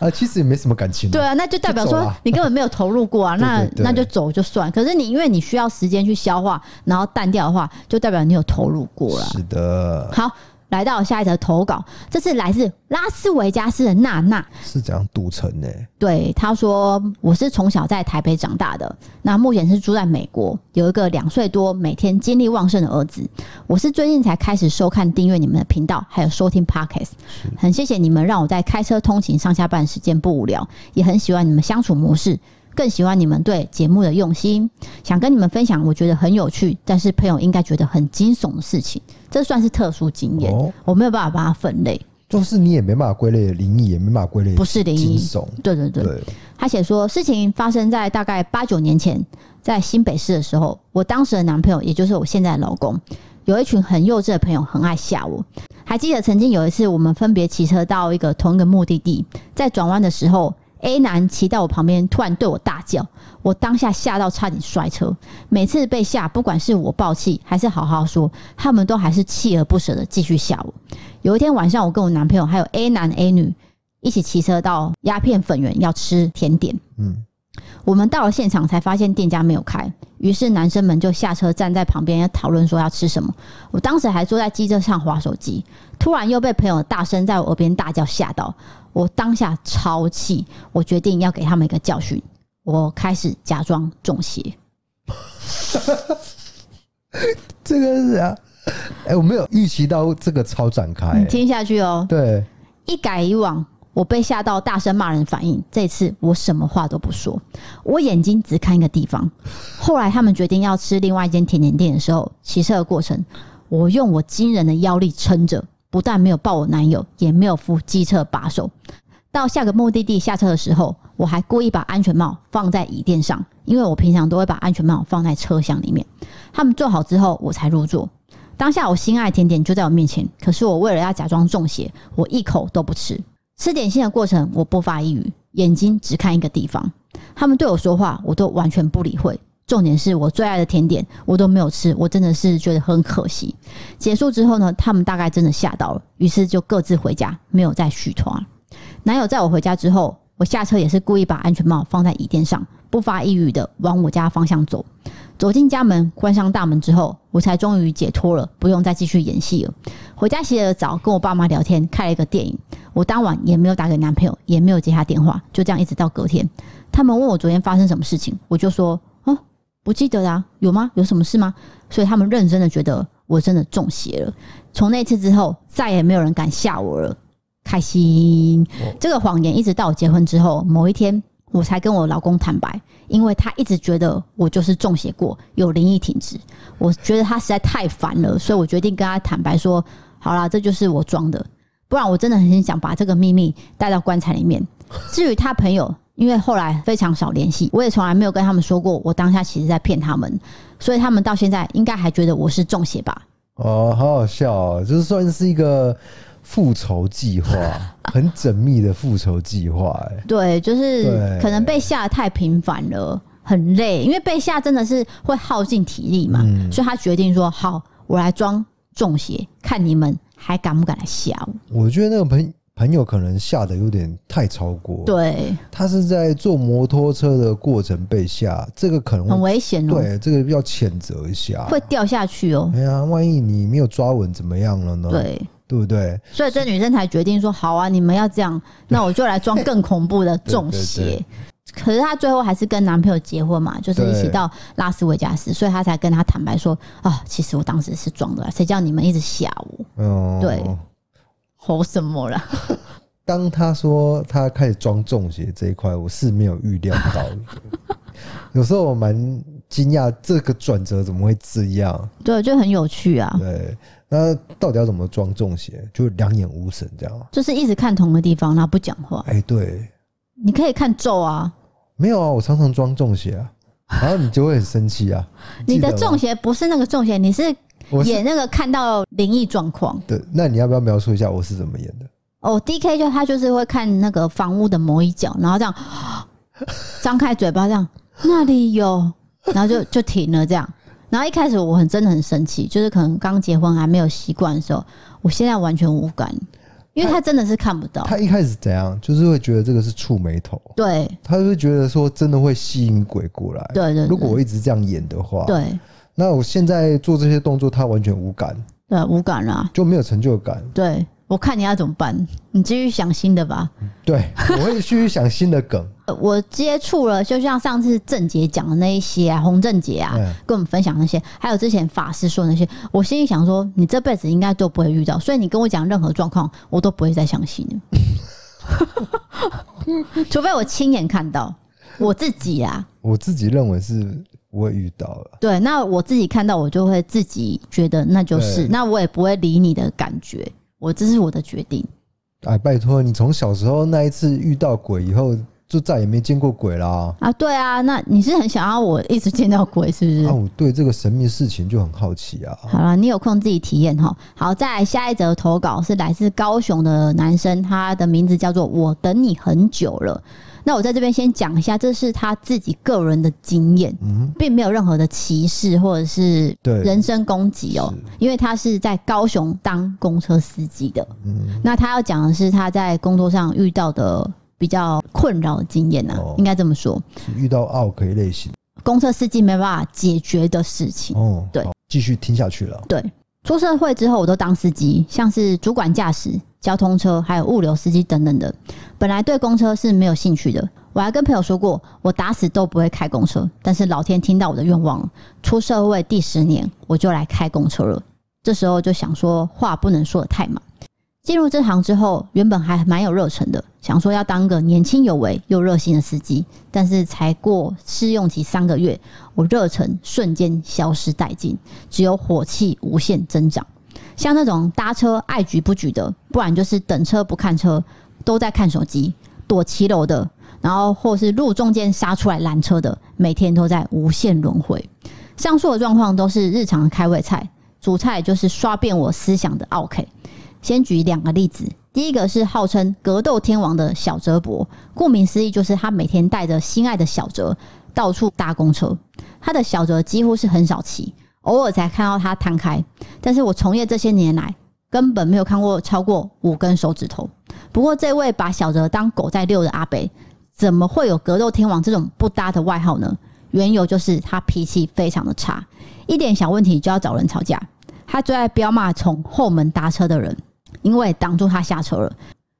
C: 啊，其实也没什么感情。
B: 对啊，那就代表说你根本没有投入过啊，那那就走就算。可是你因为你需要时间去消化，然后淡掉的话，就代表你有投入过了。
C: 是的。
B: 好。来到下一则投稿，这是来自拉斯维加斯的娜娜，
C: 是这样赌城呢？
B: 对，他说我是从小在台北长大的，那目前是住在美国，有一个两岁多、每天精力旺盛的儿子。我是最近才开始收看、订阅你们的频道，还有收听 Podcast，很谢谢你们让我在开车通勤、上下班时间不无聊，也很喜欢你们相处模式。更喜欢你们对节目的用心，想跟你们分享，我觉得很有趣，但是朋友应该觉得很惊悚的事情。这算是特殊经验，哦、我没有办法把它分类。
C: 就是你也没办法归类灵异，也没办法归类
B: 不是灵异
C: 惊悚。
B: 对对对，对他写说事情发生在大概八九年前，在新北市的时候，我当时的男朋友，也就是我现在的老公，有一群很幼稚的朋友，很爱吓我。还记得曾经有一次，我们分别骑车到一个同一个目的地，在转弯的时候。A 男骑到我旁边，突然对我大叫，我当下吓到差点摔车。每次被吓，不管是我爆气还是好好说，他们都还是锲而不舍的继续吓我。有一天晚上，我跟我男朋友还有 A 男 A 女一起骑车到鸦片粉园要吃甜点。嗯，我们到了现场才发现店家没有开，于是男生们就下车站在旁边要讨论说要吃什么。我当时还坐在机车上划手机，突然又被朋友大声在我耳边大叫吓到，我当下超气，我决定要给他们一个教训。我开始假装中邪，
C: 这个是啊，哎、欸，我没有预期到这个超展开、欸，
B: 你听下去哦。
C: 对，
B: 一改以往我被吓到大声骂人反应，这次我什么话都不说，我眼睛只看一个地方。后来他们决定要吃另外一间甜点店的时候，骑车的过程，我用我惊人的腰力撑着，不但没有抱我男友，也没有扶机车把手。到下个目的地下车的时候，我还故意把安全帽放在椅垫上，因为我平常都会把安全帽放在车厢里面。他们坐好之后，我才入座。当下我心爱甜点就在我面前，可是我为了要假装中邪，我一口都不吃。吃点心的过程，我不发一语，眼睛只看一个地方。他们对我说话，我都完全不理会。重点是我最爱的甜点，我都没有吃，我真的是觉得很可惜。结束之后呢，他们大概真的吓到了，于是就各自回家，没有再续团。男友在我回家之后，我下车也是故意把安全帽放在椅垫上，不发一语的往我家方向走。走进家门，关上大门之后，我才终于解脱了，不用再继续演戏了。回家洗了澡，跟我爸妈聊天，看了一个电影。我当晚也没有打给男朋友，也没有接他电话，就这样一直到隔天。他们问我昨天发生什么事情，我就说：不记得啦，有吗？有什么事吗？所以他们认真的觉得我真的中邪了。从那次之后，再也没有人敢吓我了。开心，这个谎言一直到我结婚之后，某一天我才跟我老公坦白，因为他一直觉得我就是中邪过，有灵异体质。我觉得他实在太烦了，所以我决定跟他坦白说：好啦，这就是我装的，不然我真的很想把这个秘密带到棺材里面。至于他朋友，因为后来非常少联系，我也从来没有跟他们说过我当下其实在骗他们，所以他们到现在应该还觉得我是中邪吧？哦，
C: 好好笑哦，就是算是一个。复仇计划，很缜密的复仇计划，哎，
B: 对，就是可能被吓得太频繁了，很累，因为被吓真的是会耗尽体力嘛，嗯，所以他决定说：“好，我来装中邪，看你们还敢不敢来吓我。”
C: 我觉得那个朋朋友可能吓得有点太超过，
B: 对，
C: 他是在坐摩托车的过程被吓，这个可能
B: 很危险哦，
C: 对，这个要谴责一下，
B: 会掉下去哦。
C: 哎呀，万一你没有抓稳，怎么样了呢？
B: 对。
C: 对不对？
B: 所以这女生才决定说：“好啊，你们要这样，那我就来装更恐怖的 中邪。”可是她最后还是跟男朋友结婚嘛，就是一起到拉斯维加斯，所以她才跟他坦白说：“啊，其实我当时是装的，谁叫你们一直吓我？”嗯，对，吼什么啦？
C: 当他说他开始装中邪这一块，我是没有预料到的。有时候我蛮惊讶，这个转折怎么会这样？
B: 对，就很有趣啊。
C: 对。那到底要怎么装中邪？就两眼无神这样，
B: 就是一直看同个地方，然后不讲话。
C: 哎，对，
B: 你可以看咒啊。
C: 没有啊，我常常装中邪啊，然后你就会很生气啊。
B: 你的中邪不是那个中邪，你是演那个看到灵异状况。
C: 对，那你要不要描述一下我是怎么演的？
B: 哦，DK 就他就是会看那个房屋的某一角，然后这样 张开嘴巴，这样那里有，然后就就停了这样。然后一开始我很真的很生气，就是可能刚结婚还没有习惯的时候，我现在完全无感，因为他真的是看不到。他，
C: 他一开始怎样，就是会觉得这个是触眉头，
B: 对，
C: 他就会觉得说真的会吸引鬼过来。
B: 对对，对，
C: 如果我一直这样演的话，
B: 对，
C: 那我现在做这些动作，他完全无感，
B: 对，无感啊，
C: 就没有成就感。
B: 对。我看你要怎么办？你继续想新的吧。
C: 对，我会继续想新的梗。
B: 我接触了，就像上次郑杰讲的那一些啊，洪正杰啊，跟我们分享那些，还有之前法师说那些，我心里想说，你这辈子应该都不会遇到，所以你跟我讲任何状况，我都不会再相信 除非我亲眼看到我自己啊。
C: 我自己认为是不会遇到了。
B: 对，那我自己看到，我就会自己觉得那就是，那我也不会理你的感觉。我这是我的决定。
C: 哎，拜托你从小时候那一次遇到鬼以后，就再也没见过鬼啦。
B: 啊，对啊，那你是很想要我一直见到鬼，是不是？
C: 啊，我对这个神秘事情就很好奇啊。
B: 好了，你有空自己体验哈。好，再来下一则投稿是来自高雄的男生，他的名字叫做我等你很久了。那我在这边先讲一下，这是他自己个人的经验，并没有任何的歧视或者是人身攻击哦。因为他是在高雄当公车司机的，那他要讲的是他在工作上遇到的比较困扰的经验呢、啊，哦、应该这么
C: 说。遇到奥客类型，
B: 公车司机没办法解决的事情。哦，
C: 对，继续听下去了。
B: 对，出社会之后，我都当司机，像是主管驾驶、交通车，还有物流司机等等的。本来对公车是没有兴趣的，我还跟朋友说过，我打死都不会开公车。但是老天听到我的愿望，出社会第十年，我就来开公车了。这时候就想说，话不能说的太满。进入这行之后，原本还蛮有热忱的，想说要当个年轻有为又热心的司机。但是才过试用期三个月，我热忱瞬间消失殆尽，只有火气无限增长。像那种搭车爱举不举的，不然就是等车不看车，都在看手机，躲骑楼的，然后或是路中间杀出来拦车的，每天都在无限轮回。上述的状况都是日常的开胃菜。主菜就是刷遍我思想的奥客。先举两个例子，第一个是号称格斗天王的小泽博，顾名思义就是他每天带着心爱的小泽到处搭公车。他的小泽几乎是很少骑，偶尔才看到他摊开。但是我从业这些年来，根本没有看过超过五根手指头。不过这位把小泽当狗在遛的阿北，怎么会有格斗天王这种不搭的外号呢？缘由就是他脾气非常的差。一点小问题就要找人吵架，他最爱彪骂从后门搭车的人，因为挡住他下车了。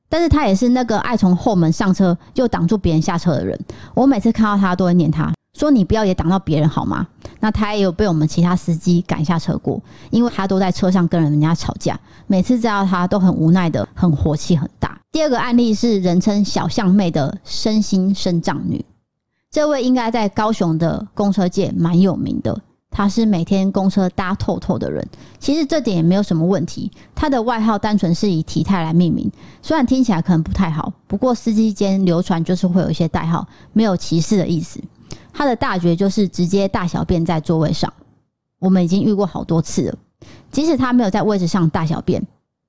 B: 但是他也是那个爱从后门上车又挡住别人下车的人。我每次看到他都会念他说：“你不要也挡到别人好吗？”那他也有被我们其他司机赶下车过，因为他都在车上跟人家吵架。每次见到他都很无奈的，很火气很大。第二个案例是人称小象妹的身心身障女，这位应该在高雄的公车界蛮有名的。他是每天公车搭透透的人，其实这点也没有什么问题。他的外号单纯是以体态来命名，虽然听起来可能不太好，不过司机间流传就是会有一些代号，没有歧视的意思。他的大绝就是直接大小便在座位上，我们已经遇过好多次了。即使他没有在位置上大小便，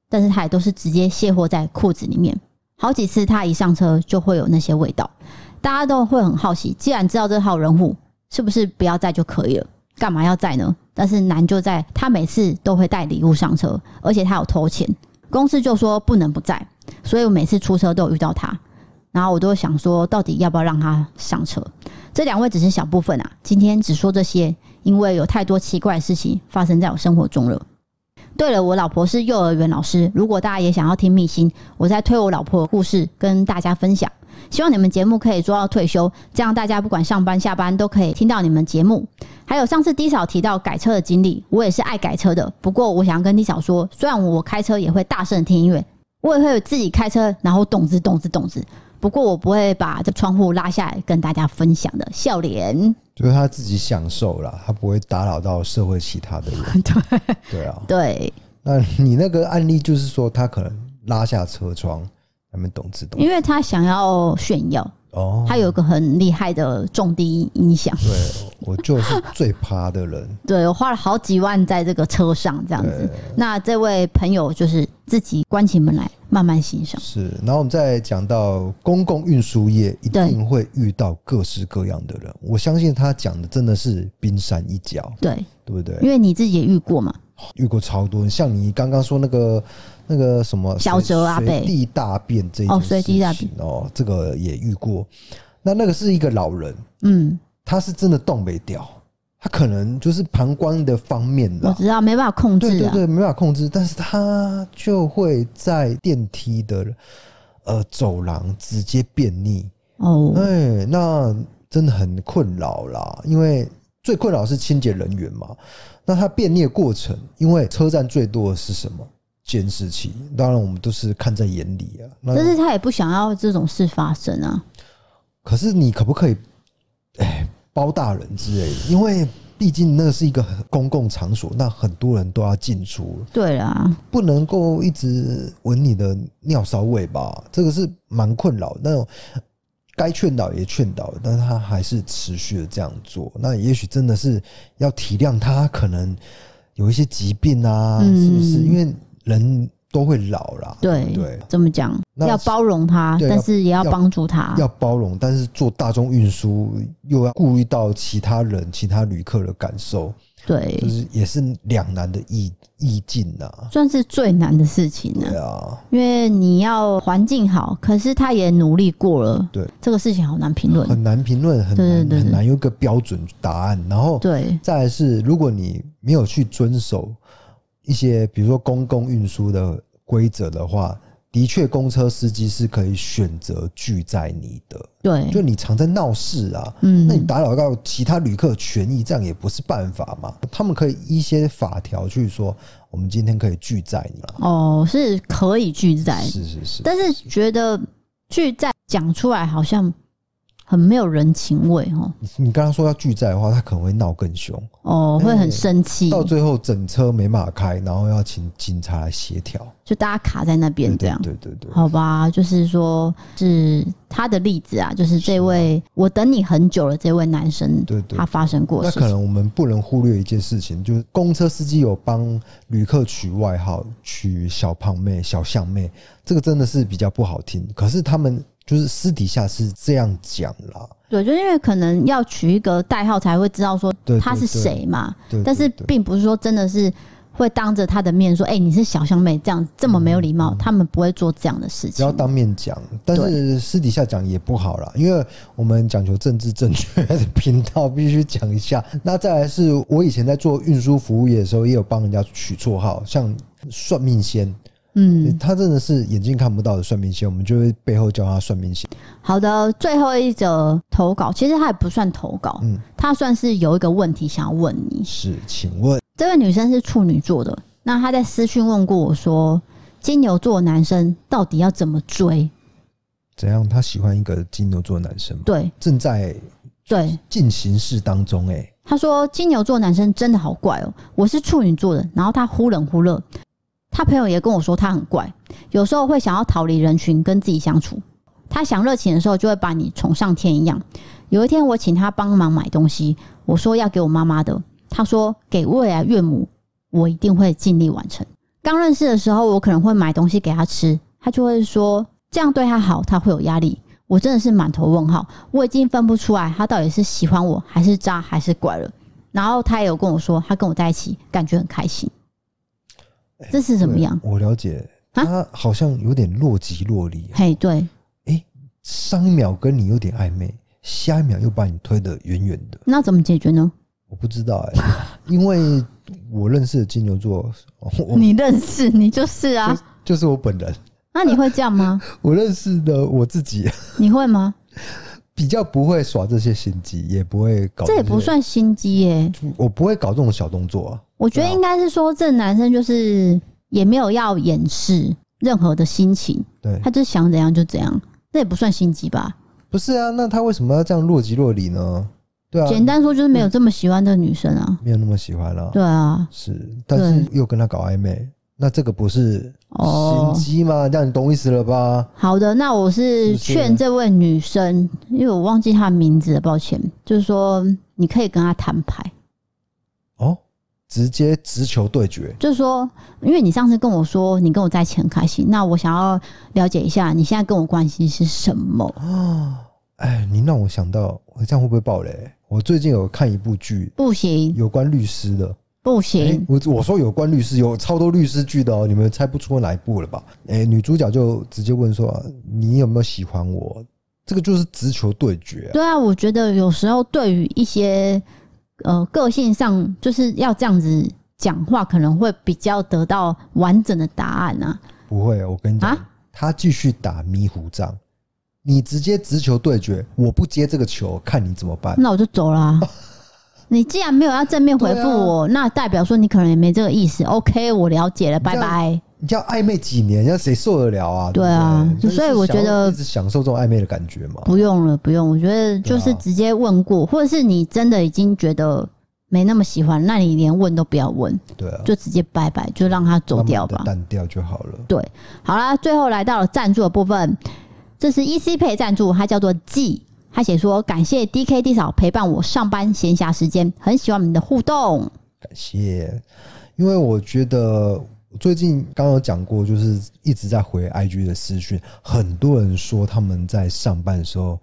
B: 但是他也都是直接卸货在裤子里面。好几次他一上车就会有那些味道，大家都会很好奇，既然知道这号人物，是不是不要载就可以了？干嘛要在呢？但是难就在他每次都会带礼物上车，而且他有偷钱，公司就说不能不在，所以我每次出车都有遇到他，然后我都想说，到底要不要让他上车？这两位只是小部分啊，今天只说这些，因为有太多奇怪的事情发生在我生活中了。对了，我老婆是幼儿园老师，如果大家也想要听秘辛，我在推我老婆的故事跟大家分享。希望你们节目可以做到退休，这样大家不管上班下班都可以听到你们节目。还有上次低嫂提到改车的经历，我也是爱改车的。不过我想跟低嫂说，虽然我开车也会大声听音乐，我也会自己开车，然后咚子咚子咚子。不过我不会把这窗户拉下来跟大家分享的。笑脸
C: 就是他自己享受啦，他不会打扰到社会其他的人。
B: 对
C: 对啊，
B: 对。
C: 那你那个案例就是说，他可能拉下车窗。他们懂自动，
B: 因为他想要炫耀哦，他有一个很厉害的重低音响。
C: 对，我就是最趴的人。
B: 对，我花了好几万在这个车上，这样子。那这位朋友就是自己关起门来慢慢欣赏。
C: 是，然后我们再讲到公共运输业，一定会遇到各式各样的人。我相信他讲的真的是冰山一角，对，对不对？
B: 因为你自己也遇过嘛，
C: 遇过超多。像你刚刚说那个。那个什么
B: 小泽阿
C: 贝地大便这一件事情哦，这个也遇过。那那个是一个老人，嗯，他是真的动没掉，他可能就是膀胱的方面的，
B: 我知道没办法控制，
C: 对对对，没办法控制，但是他就会在电梯的呃走廊直接便秘哦，哎，那真的很困扰啦，因为最困扰是清洁人员嘛。那它便秘的过程，因为车站最多的是什么？监视器，当然我们都是看在眼里啊。
B: 但是他也不想要这种事发生啊。
C: 可是你可不可以，哎，包大人之类的？因为毕竟那是一个公共场所，那很多人都要进出。
B: 对啊，
C: 不能够一直闻你的尿骚味吧？这个是蛮困扰。那该劝导也劝导，但是他还是持续的这样做。那也许真的是要体谅他，可能有一些疾病啊，是不是？因为人都会老啦。
B: 对对，这么讲？要包容他，但是也要帮助他。
C: 要包容，但是做大众运输又要顾虑到其他人、其他旅客的感受。
B: 对，
C: 就是也是两难的意意境呐，
B: 算是最难的事情了。
C: 对啊，
B: 因为你要环境好，可是他也努力过了。
C: 对，
B: 这个事情好难评论，
C: 很难评论，很难很难有一个标准答案。然后，
B: 对，
C: 再来是，如果你没有去遵守一些，比如说公共运输的规则的话。的确，公车司机是可以选择拒载你的。
B: 对，
C: 就你常在闹事啊，嗯，那你打扰到其他旅客权益，这样也不是办法嘛。他们可以一些法条去说，我们今天可以拒载你。
B: 哦，是可以拒载，
C: 是是是。
B: 但是觉得拒载讲出来好像。很没有人情味哦。
C: 你刚刚说要拒载的话，他可能会闹更凶
B: 哦，会很生气。
C: 到最后整车没办法开，然后要请警察来协调，
B: 就大家卡在那边这样。
C: 对对对，
B: 好吧，就是说是他的例子啊，就是这位我等你很久了这位男生，对对，他发生过。
C: 那可能我们不能忽略一件事情，就是公车司机有帮旅客取外号，取小胖妹、小象妹，这个真的是比较不好听。可是他们。就是私底下是这样讲啦，
B: 对，就因为可能要取一个代号才会知道说他是谁嘛，对，但是并不是说真的是会当着他的面说，哎，你是小香妹这样这么没有礼貌，他们不会做这样的事情。
C: 只要当面讲，但是私底下讲也不好啦，因为我们讲求政治正确的频道，必须讲一下。那再来是我以前在做运输服务业的时候，也有帮人家取绰号，像算命仙。嗯，他真的是眼睛看不到的算命仙，我们就会背后叫他算命仙。
B: 好的，最后一则投稿，其实他也不算投稿，嗯，他算是有一个问题想要问你。
C: 是，请问
B: 这位女生是处女座的，那她在私讯问过我说，金牛座男生到底要怎么追？
C: 怎样？她喜欢一个金牛座男生吗？
B: 对，
C: 正在对进行式当中。哎，
B: 她说金牛座男生真的好怪哦，我是处女座的，然后他忽冷忽热。他朋友也跟我说，他很怪，有时候会想要逃离人群，跟自己相处。他想热情的时候，就会把你宠上天一样。有一天，我请他帮忙买东西，我说要给我妈妈的，他说给未来岳母，我一定会尽力完成。刚认识的时候，我可能会买东西给他吃，他就会说这样对他好，他会有压力。我真的是满头问号，我已经分不出来他到底是喜欢我还是渣还是怪了。然后他也有跟我说，他跟我在一起感觉很开心。这是怎么样？
C: 我了解，他好像有点若即若离。
B: 嘿，对，
C: 哎，上一秒跟你有点暧昧，下一秒又把你推得远远的。
B: 那怎么解决呢？
C: 我不知道哎，因为我认识的金牛座，
B: 你认识你就是啊，
C: 就是我本人。
B: 那你会这样吗？
C: 我认识的我自己，
B: 你会吗？
C: 比较不会耍这些心机，也不会搞。
B: 这也不算心机耶。
C: 我不会搞这种小动作啊。
B: 我觉得应该是说，这男生就是也没有要掩饰任何的心情，对，他就想怎样就怎样，那也不算心机吧？
C: 不是啊，那他为什么要这样若即若离呢？对啊，
B: 简单说就是没有这么喜欢这个女生啊，
C: 没有那么喜欢了。
B: 对啊，
C: 是，但是又跟他搞暧昧。那这个不是心机吗？这样你懂意思了吧？
B: 好的，那我是劝这位女生，因为我忘记她的名字了，抱歉。就是说，你可以跟她摊牌
C: 哦，直接直球对决。
B: 就是说，因为你上次跟我说你跟我在一起很开心，那我想要了解一下你现在跟我关系是什么
C: 啊？哎，你让我想到，我这样会不会爆雷？我最近有看一部剧，
B: 不行，
C: 有关律师的。
B: 不行，欸、
C: 我我说有关律师，有超多律师剧的哦，你们猜不出哪一部了吧？哎、欸，女主角就直接问说：“你有没有喜欢我？”这个就是直球对决、啊。
B: 对啊，我觉得有时候对于一些呃个性上就是要这样子讲话，可能会比较得到完整的答案啊。
C: 不会，我跟你讲，啊、他继续打迷糊仗，你直接直球对决，我不接这个球，看你怎么办？
B: 那我就走了、啊。你既然没有要正面回复我，啊、那代表说你可能也没这个意思。OK，我了解了，拜拜。
C: 你叫暧昧几年，要谁受得了啊？
B: 对啊，对所以我觉得
C: 一直享受这种暧昧的感觉嘛。
B: 不用了，不用。我觉得就是直接问过，啊、或者是你真的已经觉得没那么喜欢，那你连问都不要问。对啊，就直接拜拜，就让他走掉吧，
C: 淡掉就好了。
B: 对，好啦，最后来到了赞助的部分，这是 EC Pay 赞助，它叫做 G。他写说：“感谢 D K D 嫂陪伴我上班闲暇时间，很喜欢你们的互动。”
C: 感谢，因为我觉得最近刚刚有讲过，就是一直在回 IG 的私讯，很多人说他们在上班的时候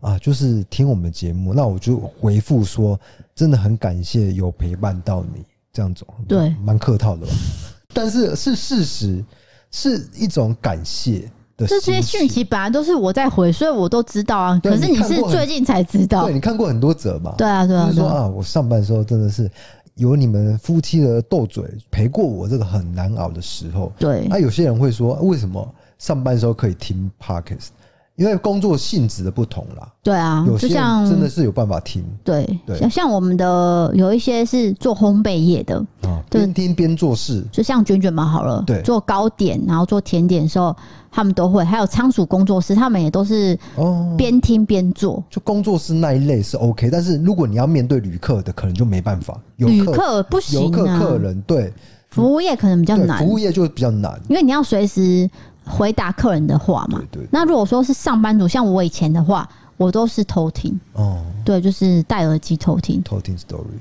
C: 啊，就是听我们的节目，那我就回复说，真的很感谢有陪伴到你这样子，
B: 对，
C: 蛮客套的吧，但是是事实，是一种感谢。
B: 这些讯息本来都是我在回，所以我都知道啊。可是你是最近才知道，
C: 对，你看过很多则吧？
B: 对啊，对啊。
C: 就是说啊，我上班的时候真的是有你们夫妻的斗嘴陪过我这个很难熬的时候。
B: 对。
C: 那有些人会说，为什么上班的时候可以听 Podcast？因为工作性质的不同啦，
B: 对啊，
C: 有些真的是有办法听，
B: 对，像像我们的有一些是做烘焙业的
C: 啊，边听边做事，
B: 就像卷卷嘛，好了，
C: 对，
B: 做糕点然后做甜点的时候，他们都会，还有仓鼠工作室，他们也都是哦，边听边做，
C: 就工作室那一类是 OK，但是如果你要面对旅客的，可能就没办法，
B: 旅客不行，
C: 游客客人对，
B: 服务业可能比较难，
C: 服务业就比较难，
B: 因为你要随时。回答客人的话嘛，
C: 对对对，
B: 那如果说是上班族，像我以前的话，我都是偷听。哦，对，就是戴耳机偷听。
C: 偷听 story，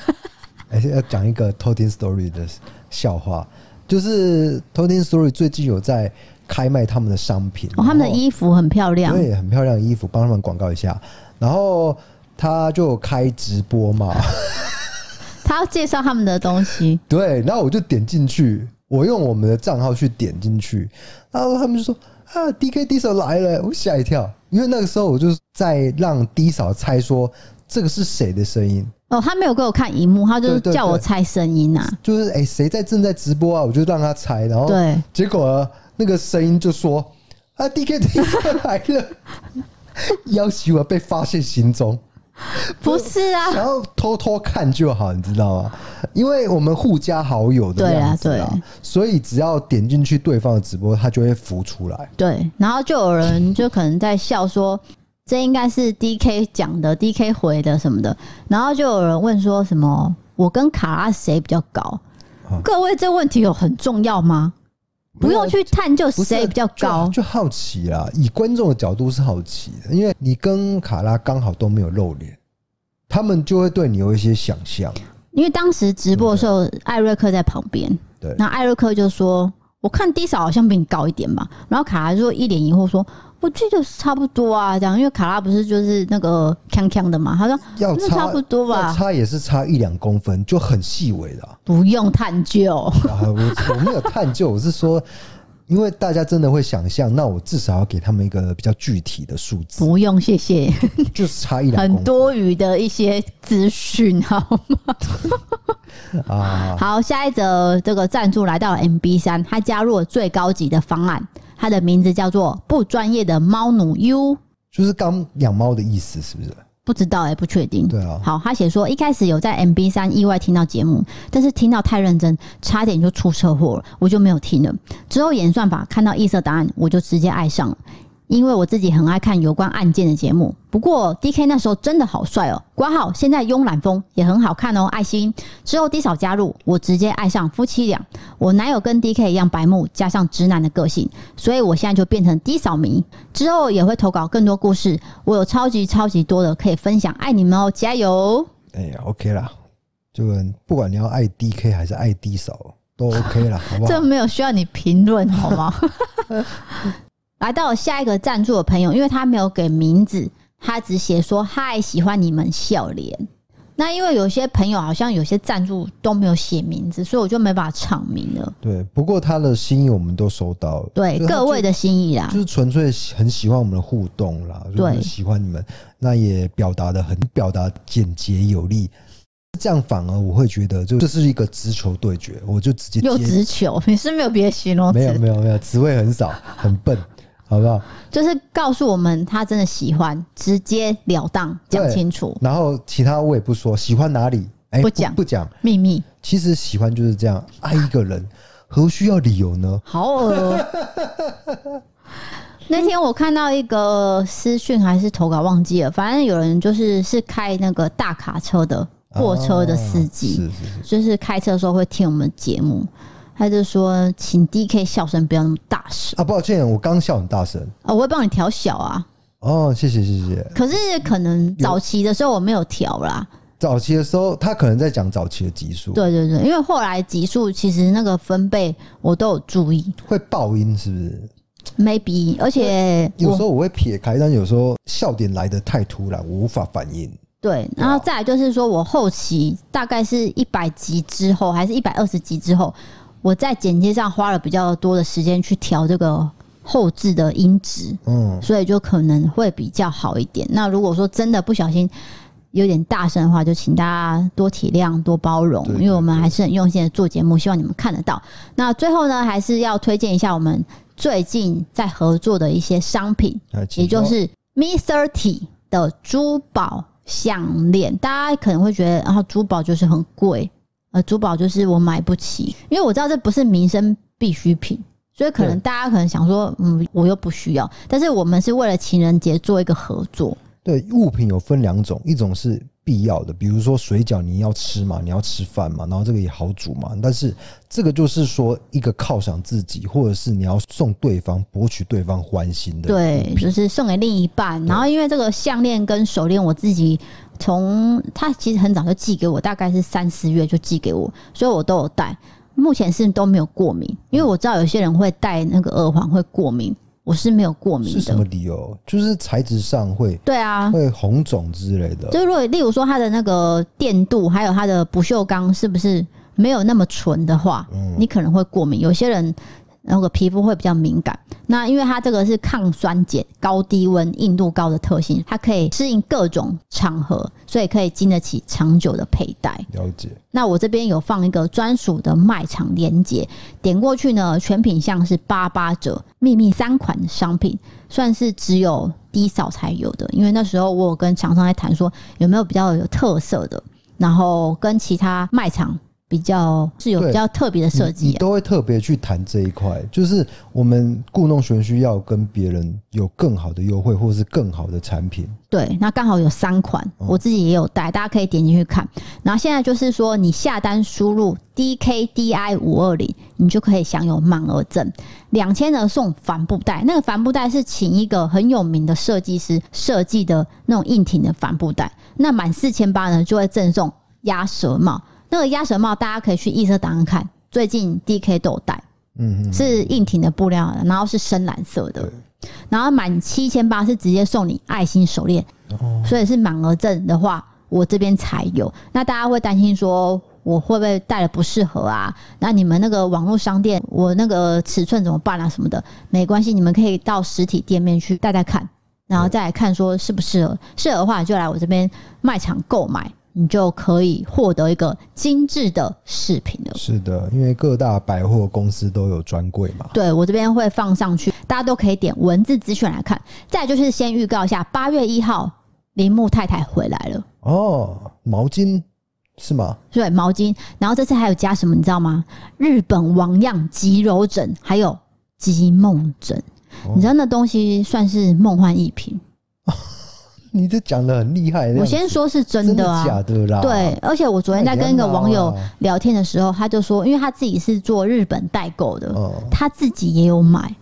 C: 哎、欸，要讲一个偷听 story 的笑话，就是偷听 story 最近有在开卖他们的商品，
B: 哦，他们的衣服很漂亮，
C: 对，很漂亮的衣服，帮他们广告一下。然后他就开直播嘛，
B: 他要介绍他们的东西，
C: 对，然后我就点进去。我用我们的账号去点进去，然后他们就说：“啊，DK D 嫂来了！”我吓一跳，因为那个时候我就在让 D 嫂猜说这个是谁的声音。
B: 哦，他没有给我看荧幕，他就是叫我猜声音啊。
C: 就是哎，谁在正在直播啊？我就让他猜，然后对，结果那个声音就说：“啊，DK D 嫂来了！” 要求我被发现行踪。
B: 不是啊，
C: 想要偷偷看就好，你知道吗？因为我们互加好友的样子啊，所以只要点进去对方的直播，他就会浮出来。
B: 对，然后就有人就可能在笑说，这应该是 DK 讲的，DK 回的什么的。然后就有人问说什么，我跟卡拉谁比较高？各位，这问题有很重要吗？不用去探究谁比较高，
C: 就好奇啦。以观众的角度是好奇的，因为你跟卡拉刚好都没有露脸，他们就会对你有一些想象。
B: 因为当时直播的时候，艾瑞克在旁边，对，那艾瑞克就说：“我看 D 嫂好像比你高一点吧。”然后卡拉就一脸疑惑说。我记得是差不多啊，这样，因为卡拉不是就是那个锵锵的嘛，他说要差，差不多吧，
C: 差也是差一两公分，就很细微的，
B: 不用探究。
C: 啊，我我没有探究，我是说，因为大家真的会想象，那我至少要给他们一个比较具体的数字。
B: 不用，谢谢，
C: 就是差一两公分，
B: 很多余的一些资讯，好吗？啊，好，下一则这个赞助来到了 MB 三，他加入了最高级的方案。他的名字叫做不专业的猫奴 U，
C: 就是刚养猫的意思，是不是？
B: 不知道哎、欸，不确定。
C: 对啊。
B: 好，他写说一开始有在 MB 三意外听到节目，但是听到太认真，差点就出车祸了，我就没有听了。之后演算法看到异色答案，我就直接爱上了。因为我自己很爱看有关案件的节目，不过 DK 那时候真的好帅哦！括号现在慵懒风也很好看哦，爱心。之后 D 嫂加入，我直接爱上夫妻俩。我男友跟 DK 一样白目，加上直男的个性，所以我现在就变成 D 嫂迷。之后也会投稿更多故事，我有超级超级多的可以分享，爱你们哦，加油！
C: 哎呀，OK 啦，就不管你要爱 DK 还是爱 D 嫂，都 OK 啦，好不好？
B: 这没有需要你评论好吗？来到下一个赞助的朋友，因为他没有给名字，他只写说嗨，喜欢你们笑脸。那因为有些朋友好像有些赞助都没有写名字，所以我就没办法唱名了。
C: 对，不过他的心意我们都收到了。
B: 对，各位的心意啦，
C: 就是纯粹很喜欢我们的互动啦，对，喜欢你们，那也表达的很表达简洁有力，这样反而我会觉得就这是一个直球对决，我就直接
B: 又直球，你 是没有别的形容词？
C: 没有没有没有，词汇很少，很笨。好不好？
B: 就是告诉我们他真的喜欢，直截了当讲清楚。
C: 然后其他我也不说，喜欢哪里？哎、欸，不讲不讲
B: 秘密。
C: 其实喜欢就是这样，爱一个人何需要理由呢？
B: 好恶！那天我看到一个私讯还是投稿忘记了，反正有人就是是开那个大卡车的货车的司机，是是是，就是开车的时候会听我们节目。他就说：“请 DK 笑声不要那么大声
C: 啊！抱歉，我刚笑很大声
B: 啊！我会帮你调小啊！
C: 哦，谢谢谢谢。
B: 可是可能早期的时候我没有调啦，
C: 早期的时候，他可能在讲早期的集数。
B: 对对对，因为后来集数其实那个分贝我都有注意，
C: 会爆音是不是
B: ？Maybe，而且
C: 有时候我会撇开，但有时候笑点来的太突然，我无法反应。
B: 对，然后再来就是说我后期大概是一百集之后，还是一百二十集之后，我在剪接上花了比较多的时间去调这个后置的音质，嗯，所以就可能会比较好一点。那如果说真的不小心有点大声的话，就请大家多体谅、多包容，因为我们还是很用心的做节目，希望你们看得到。那最后呢，还是要推荐一下我们最近在合作的一些商品，也就是 Me30 的珠宝项链。大家可能会觉得，然后珠宝就是很贵，呃，珠宝就是我买不起，因为我知道这不是民生必需品，所以可能大家可能想说，嗯，我又不需要。但是我们是为了情人节做一个合作。
C: 对，物品有分两种，一种是必要的，比如说水饺，你要吃嘛，你要吃饭嘛，然后这个也好煮嘛。但是这个就是说一个犒赏自己，或者是你要送对方，博取对方欢心的。
B: 对，就是送给另一半。然后因为这个项链跟手链，我自己从他其实很早就寄给我，大概是三四月就寄给我，所以我都有戴。目前是都没有过敏，因为我知道有些人会戴那个耳环会过敏。我是没有过敏的，
C: 是什么理由？就是材质上会，
B: 对啊，
C: 会红肿之类的。
B: 就是如果例如说它的那个电镀，还有它的不锈钢是不是没有那么纯的话，嗯，你可能会过敏。有些人。那个皮肤会比较敏感，那因为它这个是抗酸碱、高低温、硬度高的特性，它可以适应各种场合，所以可以经得起长久的佩戴。
C: 了解。
B: 那我这边有放一个专属的卖场链接，点过去呢，全品项是八八折，秘密三款商品，算是只有低扫才有的。因为那时候我有跟厂商在谈说，有没有比较有特色的，然后跟其他卖场。比较是有比较特别的设计，你
C: 都会特别去谈这一块，就是我们故弄玄虚要跟别人有更好的优惠，或者是更好的产品。
B: 对，那刚好有三款，我自己也有带，大家可以点进去看。然后现在就是说，你下单输入 DKDI 五二零，你就可以享有满额赠两千的送帆布袋。那个帆布袋是请一个很有名的设计师设计的那种硬挺的帆布袋。那满四千八呢，就会赠送鸭舌帽。那个鸭舌帽，大家可以去易色档案看，最近 DK 都有戴，嗯，是硬挺的布料，然后是深蓝色的，然后满七千八是直接送你爱心手链，所以是满额赠的话，我这边才有。那大家会担心说我会不会戴了不适合啊？那你们那个网络商店，我那个尺寸怎么办啊？什么的，没关系，你们可以到实体店面去戴戴看，然后再来看说适不适合，适合的话就来我这边卖场购买。你就可以获得一个精致的饰品了。
C: 是的，因为各大百货公司都有专柜嘛。
B: 对，我这边会放上去，大家都可以点文字资讯来看。再就是先预告一下，八月一号铃木太太回来了。
C: 哦，毛巾是吗？
B: 对，毛巾。然后这次还有加什么，你知道吗？日本王样极柔枕，还有极梦枕。哦。你知道那东西算是梦幻一品。
C: 你这讲的很厉害。
B: 我先说是真的啊，
C: 假的啦。
B: 对，而且我昨天在跟一个网友聊天的时候，他就说，因为他自己是做日本代购的，他自己也有买。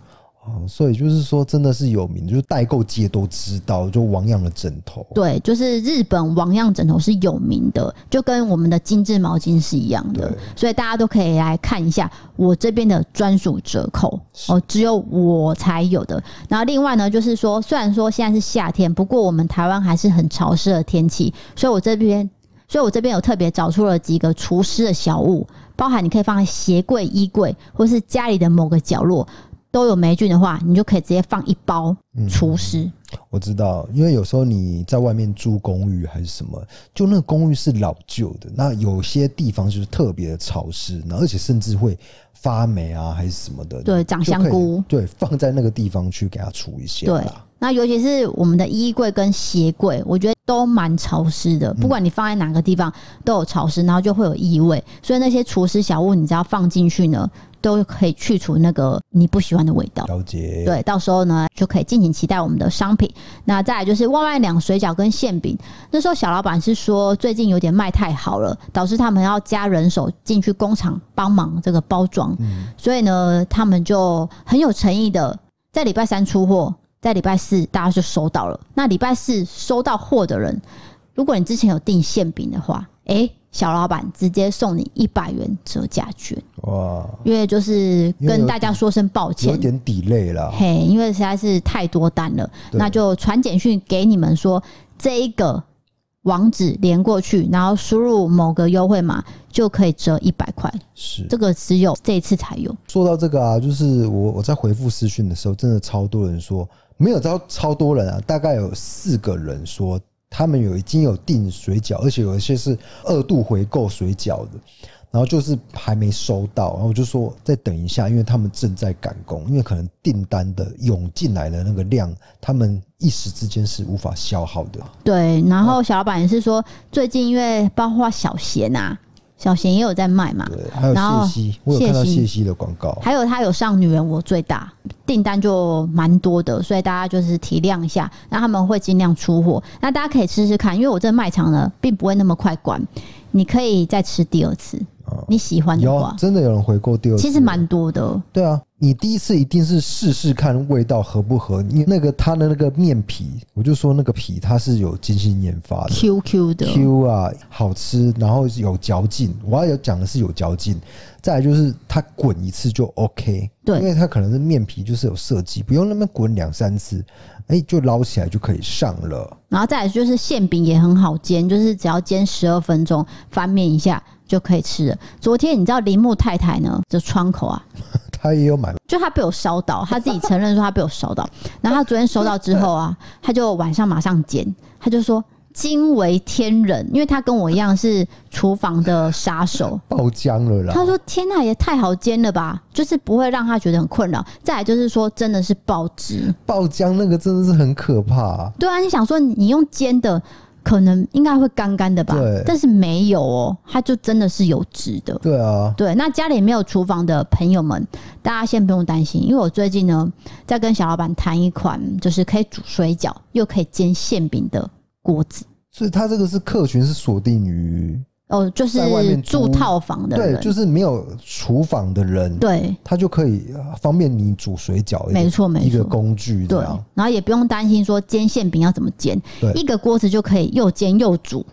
C: 哦，所以就是说，真的是有名，就是代购界都知道，就王样的枕头。
B: 对，就是日本王样枕头是有名的，就跟我们的精致毛巾是一样的，所以大家都可以来看一下我这边的专属折扣哦，只有我才有的。然后另外呢，就是说，虽然说现在是夏天，不过我们台湾还是很潮湿的天气，所以我这边，所以我这边有特别找出了几个除湿的小物，包含你可以放在鞋柜、衣柜，或是家里的某个角落。都有霉菌的话，你就可以直接放一包除湿。嗯，
C: 我知道，因为有时候你在外面租公寓还是什么，就那个公寓是老旧的，那有些地方就是特别的潮湿，然后而且甚至会发霉啊，还是什么的。
B: 对，长香菇。
C: 对，放在那个地方去给它除一下。
B: 对，那尤其是我们的衣柜跟鞋柜，我觉得都蛮潮湿的。不管你放在哪个地方，都有潮湿，然后就会有异味。所以那些除湿小物，你只要放进去呢。都可以去除那个你不喜欢的味道。
C: 了解。
B: 对，到时候呢就可以敬请期待我们的商品。那再来就是外卖两水饺跟馅饼。那时候小老板是说最近有点卖太好了，导致他们要加人手进去工厂帮忙这个包装。嗯。所以呢，他们就很有诚意的在礼拜三出货，在礼拜四大家就收到了。那礼拜四收到货的人，如果你之前有订馅饼的话，哎、欸，小老板直接送你一百元折价券。哇！因为就是跟大家说声抱歉，
C: 有点 delay 了。
B: 嘿，因为实在是太多单了，那就传简讯给你们说这一个。网址连过去，然后输入某个优惠码就可以折一百块。是这个只有这一次才有。
C: 说到这个啊，就是我我在回复私讯的时候，真的超多人说没有超超多人啊，大概有四个人说他们有已经有订水饺，而且有一些是二度回购水饺的。然后就是还没收到，然后我就说再等一下，因为他们正在赶工，因为可能订单的涌进来的那个量，他们一时之间是无法消耗的。
B: 对，然后小老板也是说，最近因为包括小贤啊，小贤也有在卖嘛，
C: 对，还有谢希，我有看到谢希。的广告，
B: 还有他有上女人我最大订单就蛮多的，所以大家就是体谅一下，那他们会尽量出货，那大家可以试试看，因为我这个卖场呢并不会那么快关，你可以再吃第二次。你喜欢的话，
C: 真的有人回购第二次，
B: 其实蛮多的。
C: 对啊，你第一次一定是试试看味道合不合。你那个它的那个面皮，我就说那个皮它是有精心研发的
B: ，Q Q 的
C: ，Q 啊，好吃，然后有嚼劲。我要有讲的是有嚼劲，再来就是它滚一次就 OK，对，因为它可能是面皮就是有设计，不用那么滚两三次，哎，就捞起来就可以上了。
B: 然后再来就是馅饼也很好煎，就是只要煎十二分钟，翻面一下。就可以吃了。昨天你知道铃木太太呢？这窗口啊，
C: 他也有买，
B: 就他被我烧到，他自己承认说他被我烧到。然后他昨天收到之后啊，他就晚上马上煎，他就说惊为天人，因为他跟我一样是厨房的杀手，
C: 爆浆了啦。
B: 他说天呐，也太好煎了吧，就是不会让他觉得很困扰。再来就是说，真的是爆汁、
C: 爆浆，那个真的是很可怕啊。
B: 对啊，你想说你用煎的。可能应该会干干的吧，但是没有哦，它就真的是有汁的。
C: 对啊，
B: 对，那家里没有厨房的朋友们，大家先不用担心，因为我最近呢在跟小老板谈一款，就是可以煮水饺又可以煎馅饼的锅子。
C: 所以它这个是客群是锁定于。
B: 哦，就是住套房的人，
C: 对，就是没有厨房的人，
B: 对，
C: 他就可以方便你煮水饺，
B: 没错，没错，
C: 一个工具，
B: 对，然后也不用担心说煎馅饼要怎么煎，对，一个锅子就可以又煎又煮。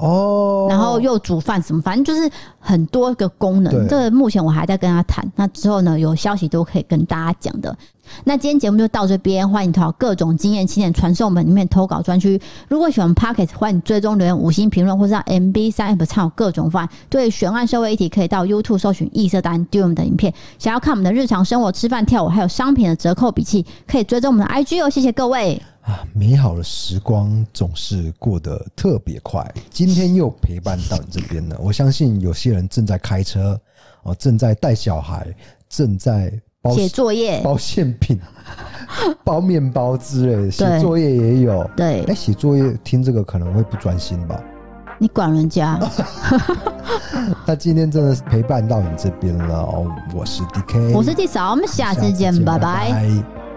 B: 哦，然后又煮饭什么，反正就是很多个功能。这个目前我还在跟他谈，那之后呢，有消息都可以跟大家讲的。那今天节目就到这边，欢迎投稿各种经验青年传送门里面投稿专区。如果喜欢 Podcast，欢迎追踪留言五星评论，或是让 MB 三 App 参考各种方案。对悬案社会议题，可以到 YouTube 搜寻异色答案丢我们的影片。想要看我们的日常生活、吃饭、跳舞，还有商品的折扣笔记，可以追踪我们的 IG 哦。谢谢各位。
C: 啊，美好的时光总是过得特别快。今天又陪伴到你这边了，我相信有些人正在开车，哦，正在带小孩，正在包
B: 写作业、
C: 包馅饼、包面包之类的，写作业也有。
B: 对，
C: 哎，写作业听这个可能会不专心吧？
B: 你管人家？
C: 那今天真的是陪伴到你这边了哦。我是 DK，
B: 我是 D 嫂，我们下次见，拜拜。拜拜。